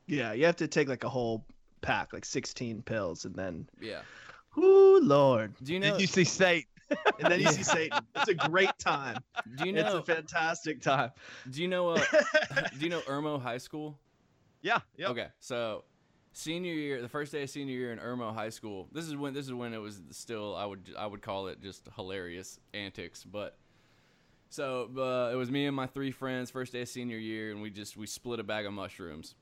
Yeah, you have to take like a whole pack, like 16 pills, and then, Yeah. ooh, Lord. Do you know? Did you see Satan? And then you see Satan. It's a great time. do you know? It's a fantastic time. do you know? Uh, do you know Irmo High School? Yeah. Yeah. Okay, so senior year, the first day of senior year in Irmo High School. This is when this is when it was still I would I would call it just hilarious antics, but so uh, it was me and my three friends first day of senior year, and we just we split a bag of mushrooms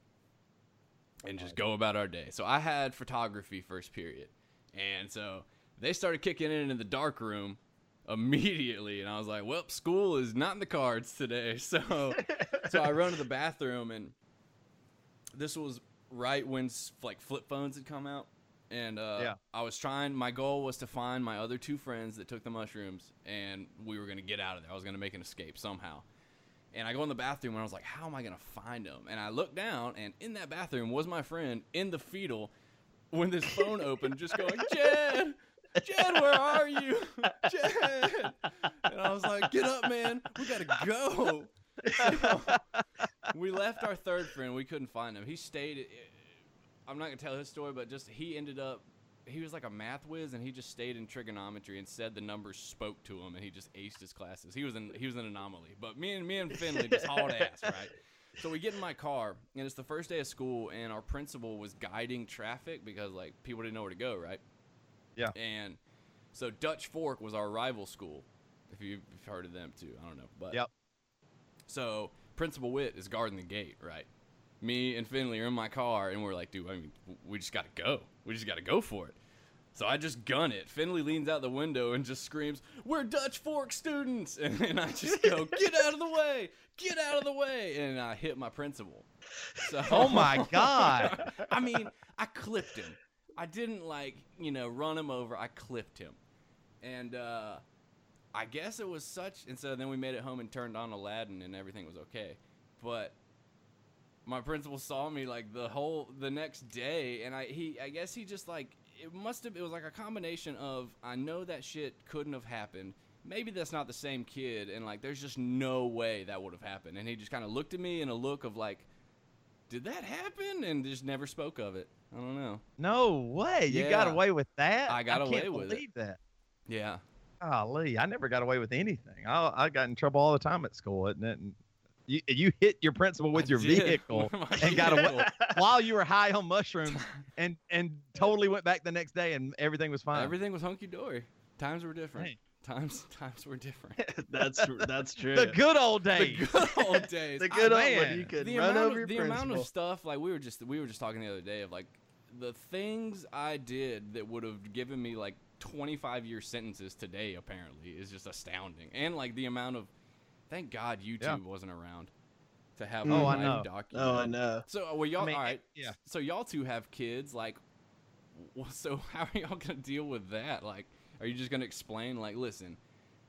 and just go about our day. So I had photography first period, and so they started kicking in in the dark room immediately and I was like, "Well, school is not in the cards today." So so I run to the bathroom and this was right when like flip phones had come out and uh, Yeah. I was trying my goal was to find my other two friends that took the mushrooms and we were going to get out of there. I was going to make an escape somehow. And I go in the bathroom and I was like, how am I going to find them? And I look down and in that bathroom was my friend in the fetal when this phone opened just going, "Jed, Jed, where are you? Jed." And I was like, "Get up, man. We got to go." So, we left our third friend. We couldn't find him. He stayed. Eh, I'm not gonna tell his story, but just he ended up. He was like a math whiz, and he just stayed in trigonometry and said the numbers spoke to him, and he just aced his classes. He was an he was an anomaly. But me and me and Finley just hauled ass, right? So we get in my car, and it's the first day of school, and our principal was guiding traffic because like people didn't know where to go, right? Yeah. And so Dutch Fork was our rival school. If you've heard of them too, I don't know, but Yep. so Principal Witt is guarding the gate, right? Me and Finley are in my car, and we're like, dude, I mean, we just gotta go. We just gotta go for it. So I just gun it. Finley leans out the window and just screams, "We're Dutch Fork students!" And, and I just go, "Get out of the way! Get out of the way!" And I hit my principal. So, Oh my God. I mean, I clipped him. I didn't like, you know, run him over. I clipped him, and uh, I guess it was such. And so then we made it home and turned on Aladdin, and everything was okay. But my principal saw me like the whole the next day, and I he I guess he just like it must have it was like a combination of I know that shit couldn't have happened. Maybe that's not the same kid, and like there's just no way that would have happened. And he just kind of looked at me in a look of like, did that happen? And just never spoke of it. I don't know. No way. You got away with that. I got can't away with it. believe that. Yeah. Golly, I never got away with anything. I, I got in trouble all the time at school, isn't it? And you, you hit your principal with I your did. vehicle and got away while you were high on mushrooms and and totally went back the next day and everything was fine. Everything was hunky dory. Times were different. Hey. Times times were different. That's that's true. the good old days. the ah, good old days. The I- good old man. you could the run amount over your of, the principal. amount of stuff like we were just we were just talking the other day of like the things I did that would have given me like 25 year sentences today apparently is just astounding and like the amount of thank God YouTube Yeah. wasn't around to have Oh, a I life know. document. Oh, I know. So uh, well, y'all I mean, all right? yeah. So y'all two have kids, like. So how are y'all gonna deal with that? Like, are you just gonna explain, like, listen,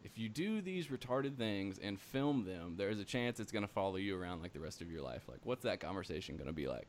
if you do these retarded things and film them, there's a chance it's gonna follow you around like the rest of your life. Like, what's that conversation gonna be like?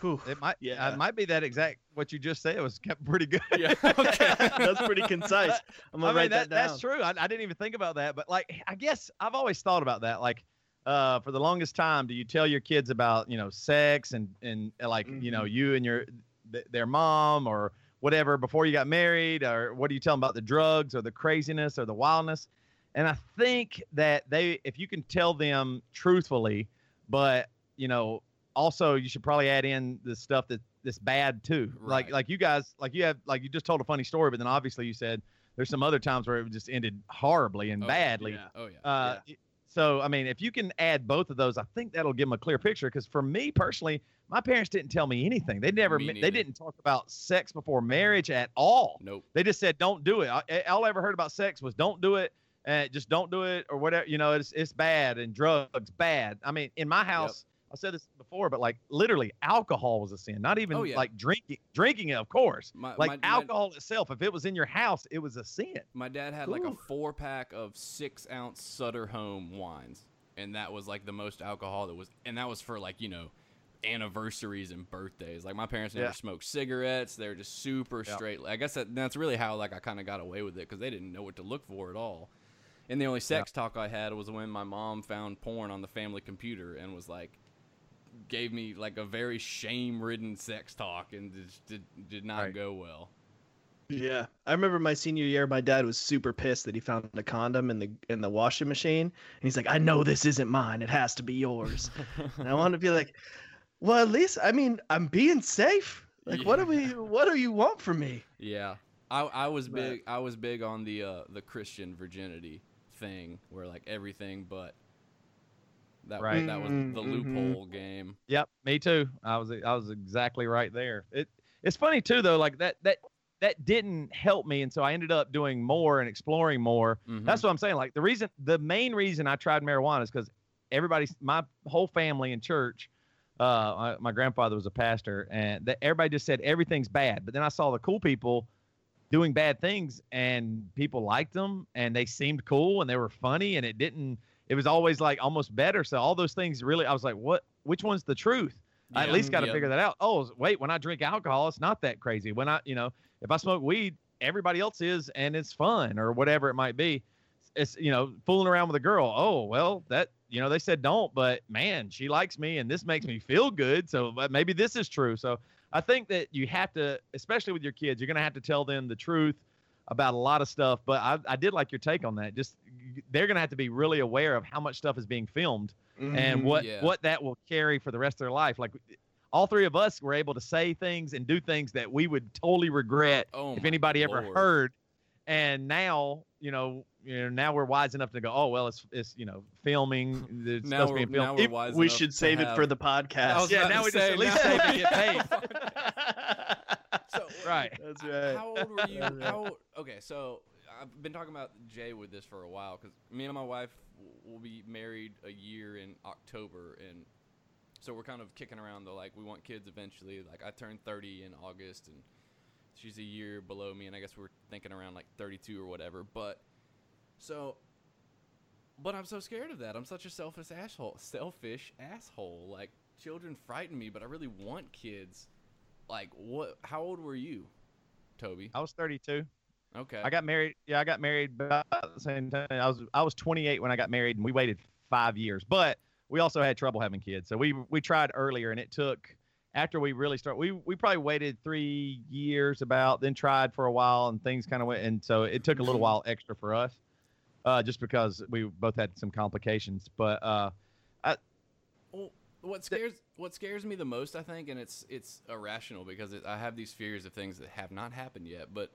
Whew. It might, Yeah. yeah, it might be that exact what you just said It was kept pretty good. Yeah. Okay. That's pretty concise. I'm gonna mean, write that, that, down. that's true. I, I didn't even think about that, but like, I guess I've always thought about that. Like, uh, for the longest time, do you tell your kids about you know sex and and uh, like you know you and your th- their mom or whatever before you got married, or what do you tell them about the drugs or the craziness or the wildness? And I think that they, if you can tell them truthfully, but you know, also you should probably add in the stuff that that's bad too. Like Right. like you guys, like you have, like you just told a funny story, but then obviously you said there's some other times where it just ended horribly and Oh, badly. yeah. Oh yeah. Uh, So I mean, if you can add both of those, I think that'll give them a clear picture. Because for me personally, my parents didn't tell me anything. They never, they didn't talk about sex before marriage at all. Nope. They just said, "Don't do it." I, all I ever heard about sex was, "Don't do it," and just don't do it or whatever. You know, it's it's bad and drugs bad. I mean, in my house, I said this before, but like literally, alcohol was a sin. Not even Oh, yeah. like drinking, drinking it, of course. My, Like my, my- alcohol itself, if it was in your house, it was a sin. My dad had like a four pack of six ounce Sutter Home wines, and that was like the most alcohol that was, and that was for like you know anniversaries and birthdays. Like my parents never Yeah. smoked cigarettes; they were just super Yeah. straight. I guess that, that's really how like I kind of got away with it because they didn't know what to look for at all. And the only sex talk I had was when my mom found porn on the family computer and was like, gave me like a very shame ridden sex talk and just did, did not Right. go well. Yeah, I remember my senior year. My dad was super pissed that he found a condom in the in the washing machine, and he's like, "I know this isn't mine. It has to be yours." and I want to be like, "Well, at least I mean, I'm being safe. Like, what do we? What do you want from me?" Yeah, I I was But- big. I was big on the uh, the Christian virginity thing, where like everything but that Right. that was Mm, the mhm. loophole game. Yep, me too. I was I was exactly right there. It it's funny too though, like that that that didn't help me, and so I ended up doing more and exploring more. Mhm. That's what I'm saying. Like the reason, the main reason I tried marijuana is because everybody, my whole family in church, uh, my grandfather was a pastor, and that everybody just said everything's bad. But then I saw the cool people doing bad things, and people liked them, and they seemed cool, and they were funny, and it didn't. It was always like almost better. So all those things really, I was like, what? Which one's the truth? I at least got to yeah. figure that out. Oh, wait, when I drink alcohol, it's not that crazy. When I, you know, if I smoke weed, everybody else is, and it's fun or whatever it might be. It's, you know, fooling around with a girl. Oh, well, that, you know, they said don't, but man, she likes me and this makes me feel good. So but maybe this is true. So I think that you have to, especially with your kids, you're going to have to tell them the truth about a lot of stuff. But I, I did like your take on that. Just they're going to have to be really aware of how much stuff is being filmed and Mhm. what Yeah. what that will carry for the rest of their life. Like all three of us were able to say things and do things that we would totally regret Oh if my anybody ever heard. And now, you know, you know, now we're wise enough to go, oh well, it's it's you know, filming. It's Now supposed we're, be filmed. now we're If- wise we should save it have- for the podcast. yeah, now to we just at least save it get paid. So, Right. That's right. How old were you? How okay, so I've been talking about Jay with this for a while because me and my wife will be married a year in October, and so we're kind of kicking around the like we want kids eventually. Like I turned 30 in August, and she's a year below me, and I guess we're thinking around like 32 or whatever. But so, but I'm so scared of that. I'm such a selfish asshole. Selfish asshole. Like children frighten me, but I really want kids. Like what? How old were you, Toby? I was 32. Okay. I got married. Yeah, I got married about the same time. I was I was 28 when I got married, and we waited five years. But we also had trouble having kids, so we we tried earlier, and it took after we really started. We we probably waited three years about, then tried for a while, and things kind of went, and so it took a little while extra for us, uh, just because we both had some complications. But uh, I, Well, what scares what scares me the most, I think, and it's it's irrational because it, I have these fears of things that have not happened yet, but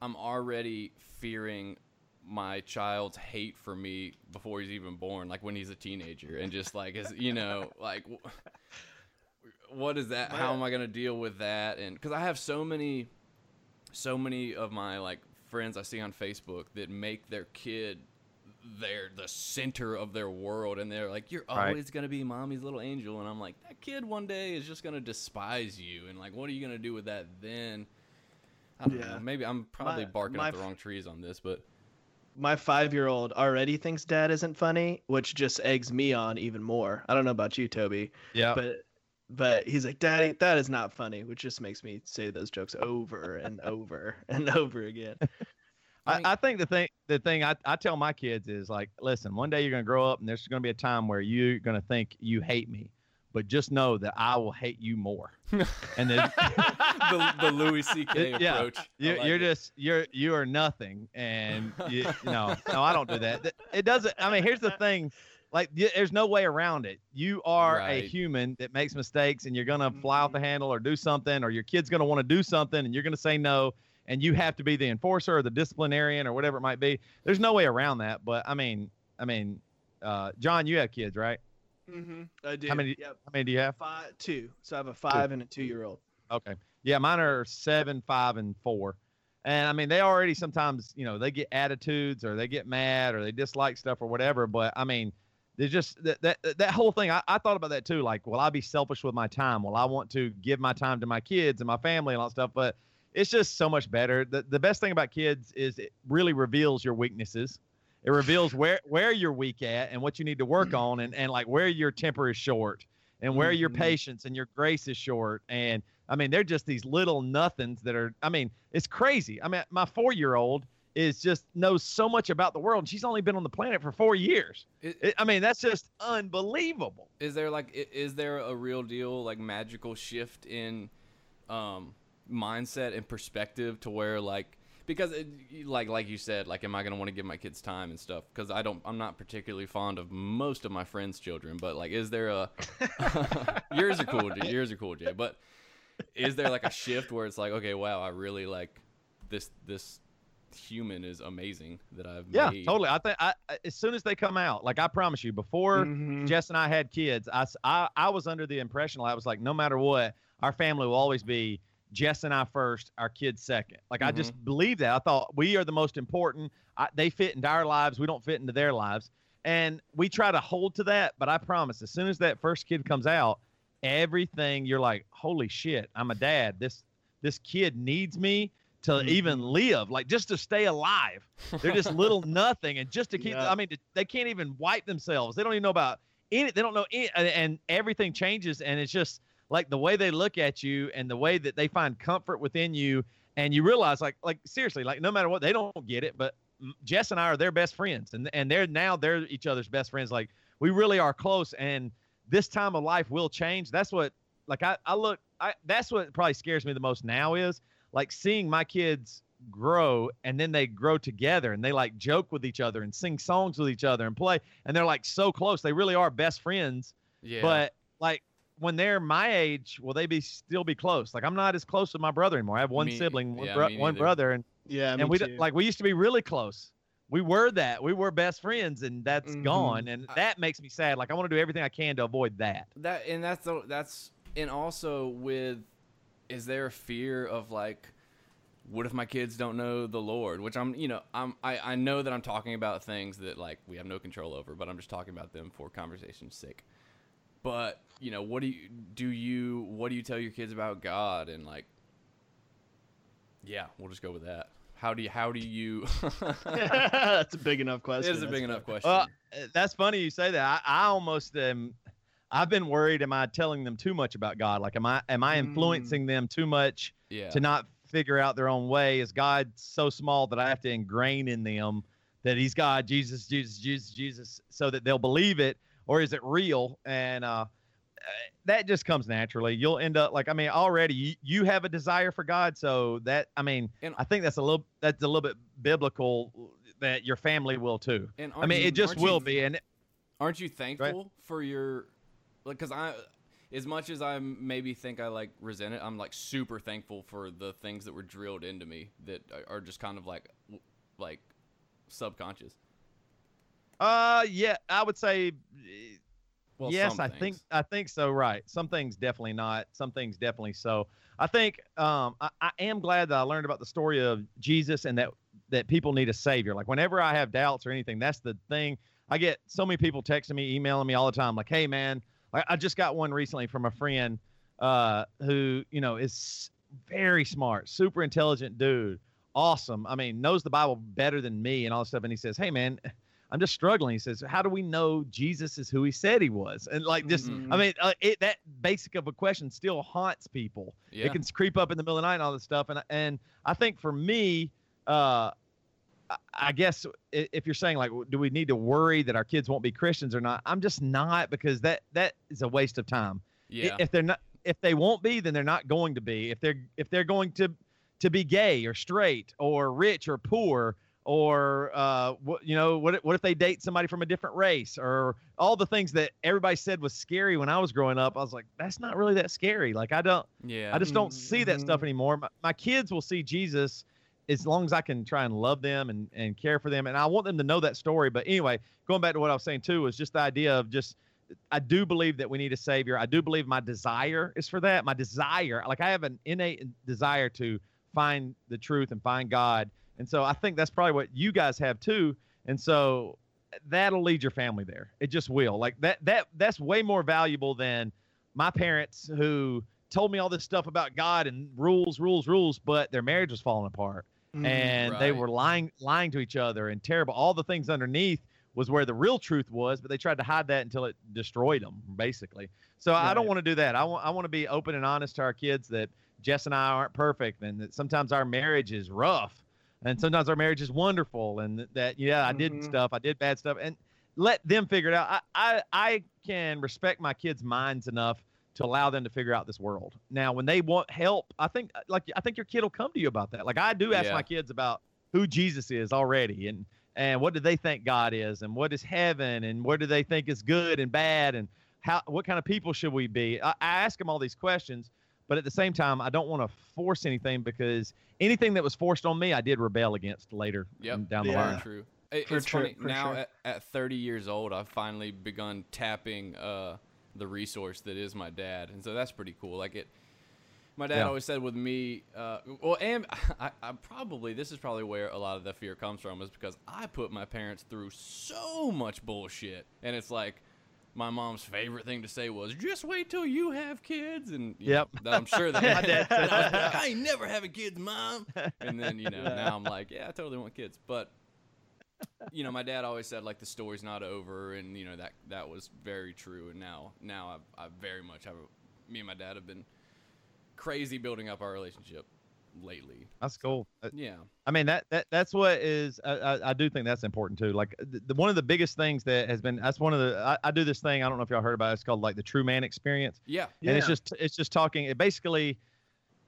I'm already fearing my child's hate for me before he's even born, like when he's a teenager, and just like as you know, like what is that? How am I gonna deal with that? And because I have so many, so many of my like friends I see on Facebook that make their kid they're the center of their world and they're like you're Right. always going to be mommy's little angel and i'm like that kid one day is just going to despise you and like what are you going to do with that then i don't Yeah. know maybe i'm probably My- barking my up the wrong trees on this but My five-year-old already thinks dad isn't funny, which just eggs me on even more. I don't know about you, Toby, Yeah. but but he's like, Daddy, that is not funny, which just makes me say those jokes over and over and over again. I, mean- I think the thing the thing I, I tell my kids is like, listen, one day you're gonna grow up and there's gonna be a time where you're gonna think you hate me, but just know that I will hate you more. and then the, the Louis C.K. Yeah. approach I you, like you're it. just you're you are nothing, and you, no, no, I don't do that. It doesn't. I mean, here's the thing. Like, there's no way around it. You are a human that makes mistakes, and you're gonna fly off the mm-hmm. handle or do something, or your kid's gonna want to do something, and you're gonna say no, and you have to be the enforcer or the disciplinarian or whatever it might be. There's no way around that. But I mean, I mean, uh, John, you have kids, right? Mm-hmm. I do. How many- Yep. How many do you have? Five, two. So I have a five and a two-year-old. Okay. Yeah, mine are seven, five, and four. And I mean, they already sometimes, you know, they get attitudes or they get mad or they dislike stuff or whatever. But I mean, there's just that that, that whole thing. I, I thought about that too. Like, will I be selfish with my time? Will I want to give my time to my kids and my family and all that stuff? But it's just so much better. The, the best thing about kids is it really reveals your weaknesses. It reveals where where you're weak at and what you need to work on and, and like where your temper is short and where your Mhm. patience and your grace is short. And I mean, they're just these little nothings that are. I mean, it's crazy. I mean, my four year old is just knows so much about the world. She's only been on the planet for four years. It- It, I mean, that's just unbelievable. is there like is there a real deal like magical shift in um mindset and perspective to where like because it, like like you said like am i going to want to give my kids time and stuff because i don't i'm not particularly fond of most of my friends children but like is there a yours are cool Jay, yours are cool jay but is there like a shift where it's like okay wow i really like this this human is amazing that i've Yeah, made totally. I think I, I- as soon as they come out, like I promise you, before Mhm. Jess and I had kids, I I was under the impression I was like, no matter what, our family will always be Jess and I first, our kids second. Like I just mm-hmm. believe that. I thought we are the most important. I, they fit into our lives. We don't fit into their lives. And we try to hold to that. But I promise, as soon as that first kid comes out, everything you're like, holy shit, I'm a dad. This this kid needs me to mm-hmm. even live, like just to stay alive. They're just little nothing, and just to keep. Yeah. I mean, they can't even wipe themselves. They don't even know about any. They don't know any, and- and everything changes, and it's just like the way they look at you and the way that they find comfort within you, and you realize, like, like seriously, like no matter what, they don't get it, but Jess and I are their best friends, and and they're now they're each other's best friends. Like we really are close, and this time of life will change. That's what like I, I look I that's what probably scares me the most now is like seeing my kids grow and then they grow together and they like joke with each other and sing songs with each other and play and they're like so close. They really are best friends. yeah But like when they're my age, will they be still be close? Like I'm not as close with my brother anymore. I have one Me- sibling, one, yeah, bro- one brother, and Yeah, me and we too. like we used to be really close. We were that. We were best friends, and that's Mhm. gone, and I- that makes me sad. Like I want to do everything I can to avoid that. that and that's the that's and also with is there a fear of like what if my kids don't know the lord which i'm you know i'm i, I know that i'm talking about things that like we have no control over but i'm just talking about them for conversation's sake but you know what do you do you what do you tell your kids about god and like yeah we'll just go with that how do you how do you That's a big enough question. is a that's big fine. enough question Well, uh, that's funny you say that. I, I almost am. I've been worried. Am I telling them too much about God? Like, am I am I Mm. influencing them too much yeah to not figure out their own way? Is God so small that I have to ingrain in them that He's God, Jesus, Jesus, Jesus, Jesus, so that they'll believe it, or is it real? And uh, that just comes naturally. You'll end up like I mean, already you, you have a desire for God, so that I mean, And- I think that's a little that's a little bit biblical that your family will too. and I mean, aren't it just aren't you will be, and aren't you thankful for your like because i as much as i maybe think i like resent it i'm like super thankful for the things that were drilled into me that are- are just kind of like like subconscious uh, yeah, I would say, eh, well yes, I think. I think so. Right, some things definitely not. Some things definitely so. I think um, I, I am glad that I learned about the story of Jesus and that that people need a savior. Like whenever I have doubts or anything, that's the thing. I get so many people texting me, emailing me all the time, like, "Hey, man, I, I just got one recently from a friend uh, who you know is very smart, super intelligent dude, awesome. I mean, knows the Bible better than me and all this stuff. And he says, "Hey, man." I'm just struggling. He says, "How do we know Jesus is who he said he was?" And like just, Mhm. I mean, uh, it, that basic of a question still haunts people. Yeah. It can creep up in the middle of the night and all this stuff. And and I think for me, uh, I- I guess if you're saying like, do we need to worry that our kids won't be Christians or not? I'm just not because that that is a waste of time. Yeah. If they're not, if they won't be, then they're not going to be. If they're if they're going to to be gay or straight or rich or poor or uh, what you know what if- what if they date somebody from a different race or all the things that everybody said was scary when I was growing up. I was like, that's not really that scary. Like I don't. yeah. I just don't see that stuff Mhm. anymore. My, my kids will see Jesus as long as I can try and love them and, and care for them. And I want them to know that story. But anyway, going back to what I was saying too, was just the idea of just, I do believe that we need a savior. I do believe my desire is for that. My desire, like I have an innate desire to find the truth and find God. And so I think that's probably what you guys have too. And so that'll lead your family there. It just will. Like that, that, that's way more valuable than my parents who told me all this stuff about God and rules, rules, rules, but their marriage was falling apart Mhm. and they were lying, lying to each other and terrible. All the things underneath was where the real truth was, but they tried to hide that until it destroyed them, basically. So I don't want to do that. I want, I want to be open and honest to our kids that Jess and I aren't perfect and that sometimes our marriage is rough and sometimes our marriage is wonderful and that- yeah, I did Mhm. stuff, I did bad stuff and let them figure it out. I, I, I can respect my kids' minds enough to allow them to figure out this world. Now, when they want help, I think like I think your kid will come to you about that. Like I do ask Yeah. my kids about who Jesus is already and and what do they think God is and what is heaven and what do they think is good and bad and how what kind of people should we be? I, I ask them all these questions, but at the same time, I don't want to force anything because anything that was forced on me, I did rebel against later Yep. down the Yeah. line. True. It, For it's sure- funny for now sure. at, at 30 years old, I've finally begun tapping uh, the resource that is my dad, and so that's pretty cool. Like it, my dad Yeah. always said with me, uh, well, and I, I probably this is probably where a lot of the fear comes from is because I put my parents through so much bullshit, and it's like. My mom's favorite thing to say was, "Just wait till you have kids," and Yep. know, I'm sure that My dad said I, like, I ain't never having kids, mom. And then you know now I'm like, yeah, I totally want kids, but you know, my dad always said like the story's not over, and you know that that was very true. And now, now I, I very much have. A, me and my dad have been crazy building up our relationship lately. That's cool. Uh, Yeah, I mean that that that's what is I, I, I do think that's important too. Like the, the, one of the biggest things that has been that's one of the I, I do this thing I don't know if y'all heard about it. It's called like the True Man Experience, yeah, and it's just it's just talking. It basically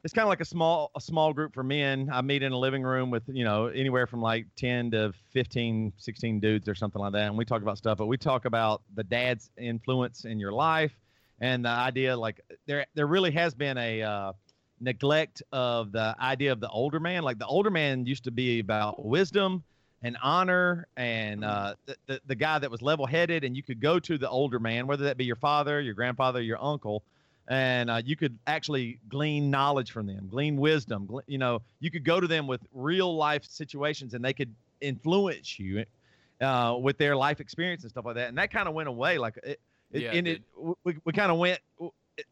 it's kind of like a small a small group for men. I meet in a living room with you know anywhere from like ten to 15, 16 dudes or something like that, and we talk about stuff. But we talk about the dad's influence in your life and the idea like there there really has been a uh, neglect of the idea of the older man. Like the older man used to be about wisdom and honor and uh, the, the, the guy that was level headed, and you could go to the older man, whether that be your father, your grandfather, your uncle, and uh, you could actually glean knowledge from them, glean wisdom. Gle- you know, you could go to them with real life situations, and they could influence you uh, with their life experience and stuff like that. And that kind of went away. Like it, it, Yeah, and it it, we, we kind of went.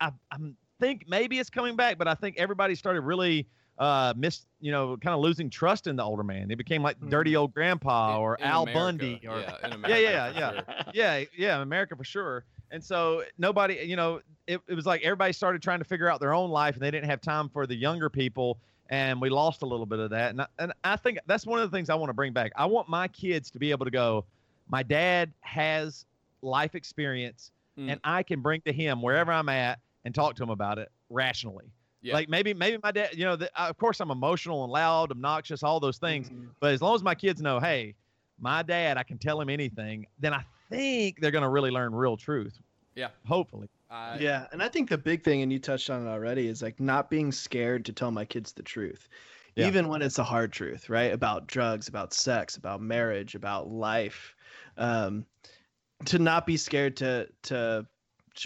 I, I think maybe it's coming back, but I think everybody started really uh miss you know kind of losing trust in the older man. They became like dirty old grandpa or in al America, bundy or yeah, yeah America, yeah yeah. sure. yeah yeah america for sure. And so nobody you know it, it was like everybody started trying to figure out their own life and they didn't have time for the younger people and we lost a little bit of that. And I, and I think that's one of the things i want to bring back. I want my kids to be able to go my dad has life experience Mm. and i can bring to him wherever i'm at and talk to them about it rationally Yeah. like maybe maybe my dad you know the, of course i'm emotional and loud obnoxious all those things Mhm. but as long as my kids know, hey, my dad, I can tell him anything, then I think they're going to really learn real truth. Yeah. Hopefully. I, yeah, and I think the big thing, and you touched on it already, is like not being scared to tell my kids the truth, Yeah. even when it's a hard truth, right? About drugs, about sex, about marriage, about life. Um, to not be scared to to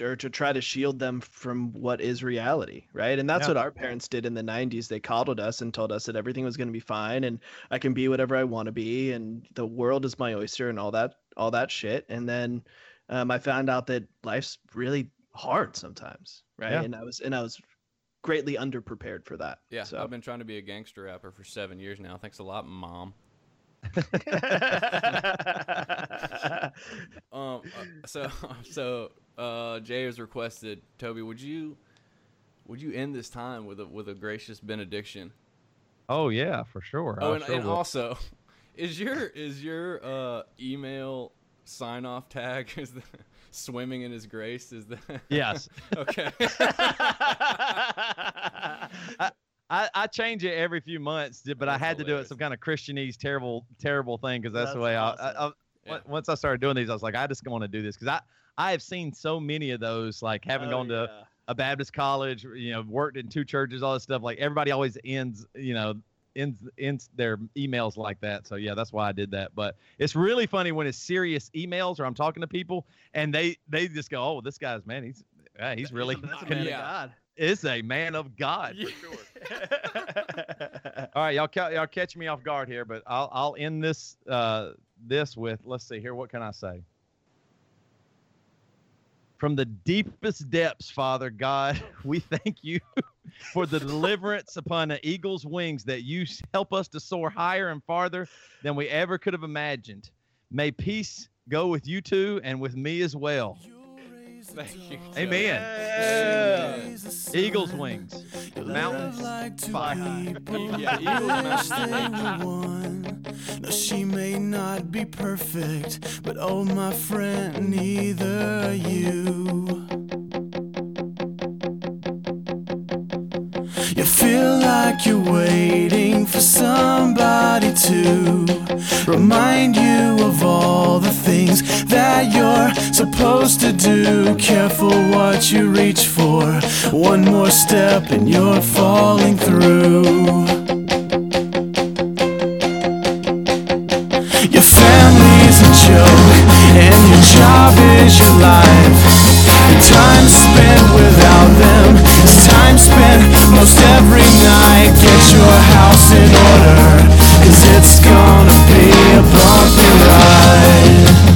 or to try to shield them from what is reality, right? And that's Yeah. what our parents did in the 90s. They coddled us and told us that everything was going to be fine and I can be whatever I want to be and the world is my oyster and all that all that shit. And then um, I found out that life's really hard sometimes, right? Yeah. And I was and I was greatly underprepared for that. Yeah, So I've been trying to be a gangster rapper for seven years now. Thanks a lot, mom. Um, uh, so so uh, Jay has requested Toby. Would you would you end this time with a with a gracious benediction? Oh yeah, for sure. Oh, and, sure and also, is your is your uh, email sign off tag is the swimming in His grace? Is the yes. okay? I, I change it every few months, but I That's had to do it some kind of Christianese terrible terrible thing because that's, the way I, awesome. I, I Yeah. once I started doing these, I was like, I just want to do this because I I have seen so many of those, like having Oh, gone to a Baptist college, you know, worked in two churches, all this stuff. Like everybody always ends, you know, ends ends their emails like that. So yeah, that's why I did that. But it's really funny when it's serious emails or I'm talking to people and they they just go, oh, this guy's man, he's yeah, he's really That's a man Yeah. of God. is a man of God. Yeah. All right, y'all ca- y'all catch me off guard here, but I'll I'll end this uh this with let's see here. What can I say? From the deepest depths, Father God, we thank you for the deliverance upon the eagle's wings that you help us to soar higher and farther than we ever could have imagined. May peace go with you two and with me as well. Thank you. Amen. Amen. Eagle's wings, mountains, fire. Yeah, Eagles They Mountain. one. No, she may not be perfect, but oh, my friend, neither are you. You feel like you're waiting for somebody to remind you of all the things that you're supposed to do. Careful what you reach for. One more step and you're falling through. Your family's a joke, and your job is your life. Your time spent without spent most every night. Get your house in order, cause it's gonna be a bumpy ride.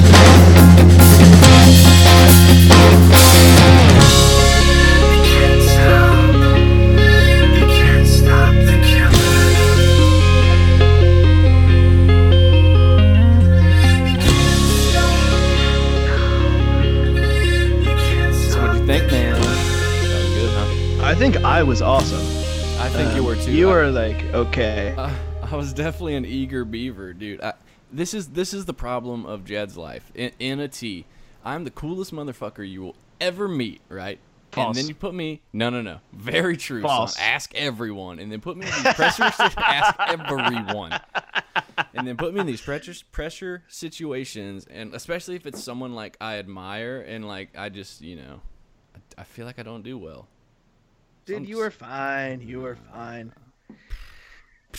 You were too. You I- were like, okay. Uh, I was definitely an eager beaver, dude. I, this is this is the problem of Jed's life. In, in a T, I'm the coolest motherfucker you will ever meet, right? False. And then you put me. No, no, no. Very true. son. False. Ask everyone, and then put me in these pressure. si- ask everyone, and then put me in these pressure pressure situations, and especially if it's someone like I admire, and like I just you know, I, I feel like I don't do well. Dude, Some- you were fine. You were fine.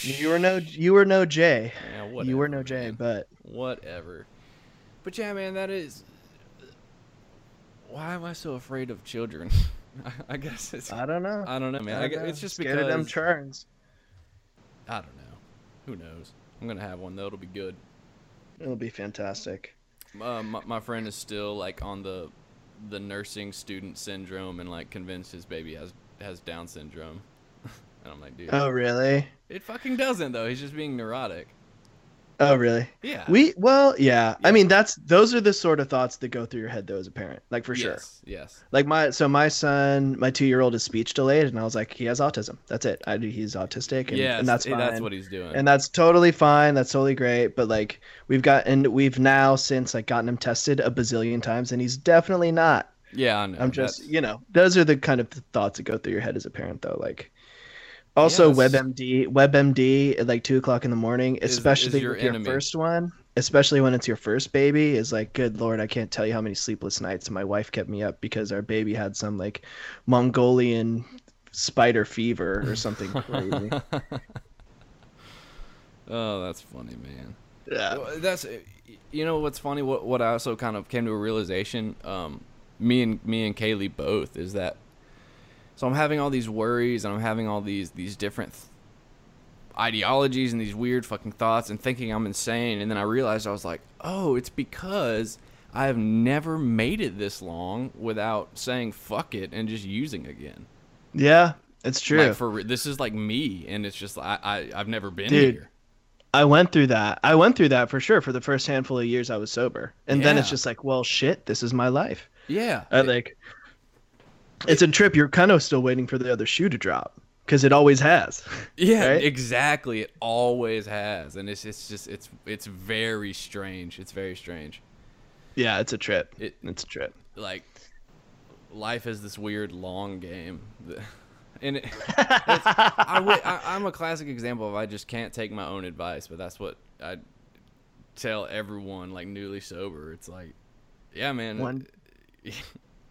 You were no, you were no Jay. Yeah, you were no Jay, man. but whatever. But yeah, man, that is. Why am I so afraid of children? I guess it's. I don't know. I don't know, man. I, I don't know. it's just Scared because of them churns. I don't know. Who knows? I'm gonna have one though. It'll be good. It'll be fantastic. Uh, my, my friend is still like on the the nursing student syndrome and like convinced his baby has has Down syndrome. And I'm like, dude, Oh really? it fucking doesn't though. He's just being neurotic. Oh really? Yeah. We well, yeah. Yeah. I mean, that's those are the sort of thoughts that go through your head though as a parent, like for sure. Yes. Yes. Like my so my son, my two year old is speech delayed, and I was like, he has autism. That's it. I he's autistic, and, yes. and that's fine. that's what he's doing. and that's totally fine. That's totally great. But like we've got and we've now since like gotten him tested a bazillion times, and he's definitely not. yeah, I know. I'm just that's- you know those are the kind of thoughts that go through your head as a parent though. Like also Yes. WebMD, WebMD at like two o'clock in the morning, Is- is especially your your first one. Especially when it's your first baby, is like, good lord, I can't tell you how many sleepless nights my wife kept me up because our baby had some like Mongolian spider fever or something crazy. oh, that's funny, man. yeah. That's you know what's funny. What what I also kind of came to a realization. Um, me and me and Kaylee both is that. So I'm having all these worries and I'm having all these these different th- ideologies and these weird fucking thoughts and thinking I'm insane. And then I realized I was like, oh, it's because I have never made it this long without saying fuck it and just using again. Yeah, it's true. Like for this is like me, and it's just I, I I've never been Dude, here. I went through that. I went through that for sure for the first handful of years I was sober. And then it's just like, well, shit, this is my life. Yeah, I like it's a trip you're kind of still waiting for the other shoe to drop because it always has. yeah, right? exactly. It always has, and it's it's just it's it's very strange. It's very strange. yeah, it's a trip. It It's a trip. like life is this weird long game, and it, it's, I, wi- I, I'm a classic example of I just can't take my own advice, but that's what I tell everyone like newly sober. It's like, yeah, man, One-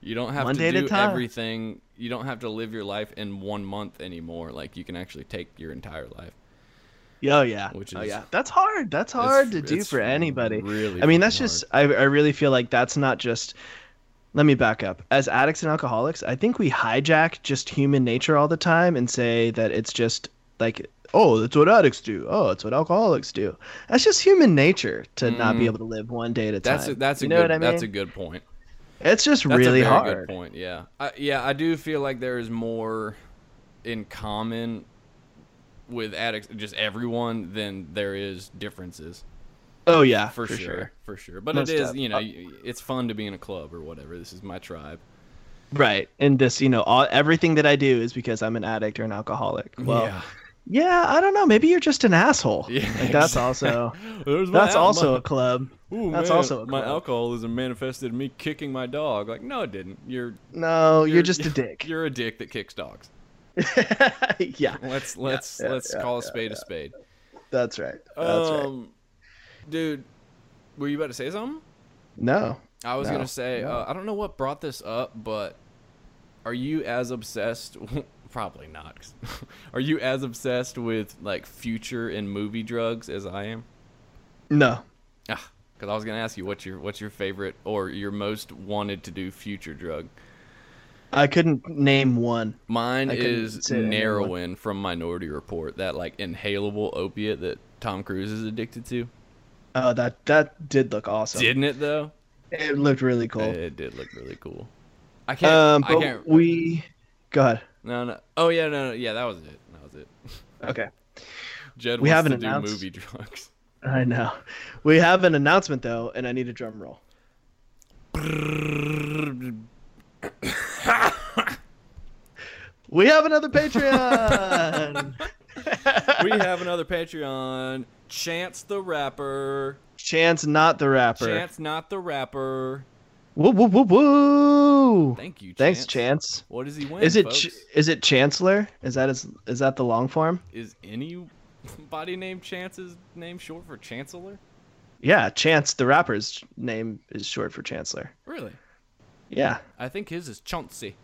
you don't have one to day at a do everything. You don't have to live your life in one month anymore. Like you can actually take your entire life. Oh yeah. Which oh is- yeah. That's hard. That's hard to do for anybody. Really, I mean, that's fucking just I, I really feel like that's not just let me back up. As addicts and alcoholics, I think we hijack just human nature all the time and say that it's just like oh, that's what addicts do. Oh, that's what alcoholics do. That's just human nature to not be Mm. able to live one day at a time. That's a, that's a you know good I mean? that's a good point. It's just That's really a very hard. Good point. Yeah. I, yeah, I do feel like there is more in common with addicts, just everyone, than there is differences. Oh yeah, For, for, sure, sure. For sure. But Most it is, you know, uh, it's fun to be in a club or whatever. This is my tribe. Right. And this, you know, all, everything that I do is because I'm an addict or an alcoholic. Well, yeah. yeah, I don't know. Maybe you're just an asshole. Yeah, Like, that's also that's also my- a club. Ooh, that's man, also a my alcoholism manifested in me kicking my dog. Like, no, it didn't. You're No, you're, just a dick. You're a dick that kicks dogs. yeah, Let's let's yeah, let's yeah, call a spade a spade. that's right. That's right. um, dude, were you about to say something? No. I was No, gonna say no. uh, I don't know what brought this up, but are you as obsessed? Probably not. are you as obsessed with like future and movie drugs as I am? No. Because I was gonna ask you what's your what's your favorite or your most wanted to do future drug. I couldn't name one. Mine is. Neuroin from Minority Report, that like inhalable opiate that Tom Cruise is addicted to. Oh, that that did look awesome. Didn't it though? It looked really cool. It did look really cool. I can't. um, I can't. we go ahead. No, no. Oh yeah, no, no. Yeah, that was it. That was it. Okay. Jed We wants haven't to do announced- movie drugs. I know. We have an announcement though, and I need a drum roll. We have another Patreon. we have another Patreon. Chance the rapper. Chance, not the rapper. Chance, not the rapper. Woo woo woo woo. Thank you. Chance. Thanks, Chance. What does he win? Is it ch- is it Chancellor? Is that his, is that the long form? Is anybody named Chance's name short for Chancellor? Yeah, Chance the rapper's name is short for Chancellor. Really? Yeah, I think his is Chauncey.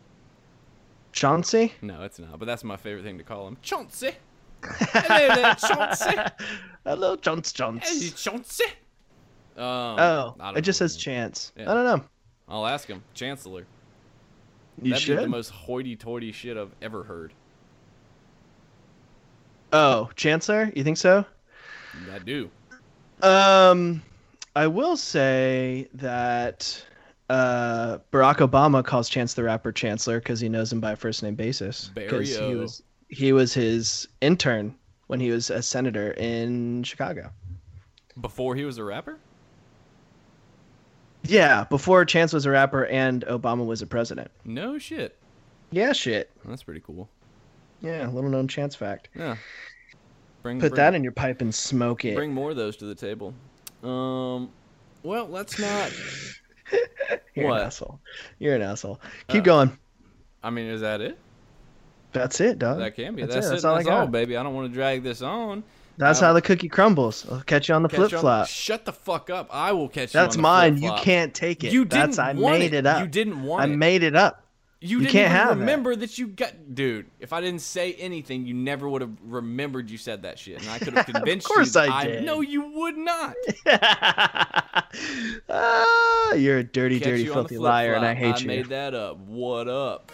Chauncey. No, it's not. But that's my favorite thing to call him. Chauncey. Hello there, Chauncey. Hello, Chance Hey, Chauncey. Um, Oh, it just says Chance. Yeah. I don't know. I'll ask him. Chancellor. You That'd be the most hoity-toity shit I've ever heard. Oh, Chancellor? You think so? I do. Um, I will say that uh, Barack Obama calls Chance the Rapper Chancellor because he knows him by first name basis. Because he was he was his intern when he was a senator in Chicago. Before he was a rapper? Yeah, before Chance was a rapper and Obama was a president. No shit. Yeah, shit. That's pretty cool. Yeah, little known Chance fact. Yeah. Bring, Put bring, that in your pipe and smoke it. Bring more of those to the table. Um, well, let's not. You're what? an asshole. You're an asshole. Keep Uh, going. I mean, is that it? That's it, dog. That can be. That's That's, it. That's all I That's all, baby. I don't want to drag this on. That's uh, how the cookie crumbles. I'll catch you on the flip flop. Shut the fuck up. I will catch you. That's on the mine. You flip-flop. can't take it. You didn't That's I made it. it up. You didn't want I it. made it up. You, You didn't can't have it. remember that you got, dude. If I didn't say anything, you never would have remembered you said that shit, and I could have convinced of course you. I did. No, you would not. ah, you're a dirty, Catch dirty, you on the filthy liar, and. I hate I you. made that up. What up?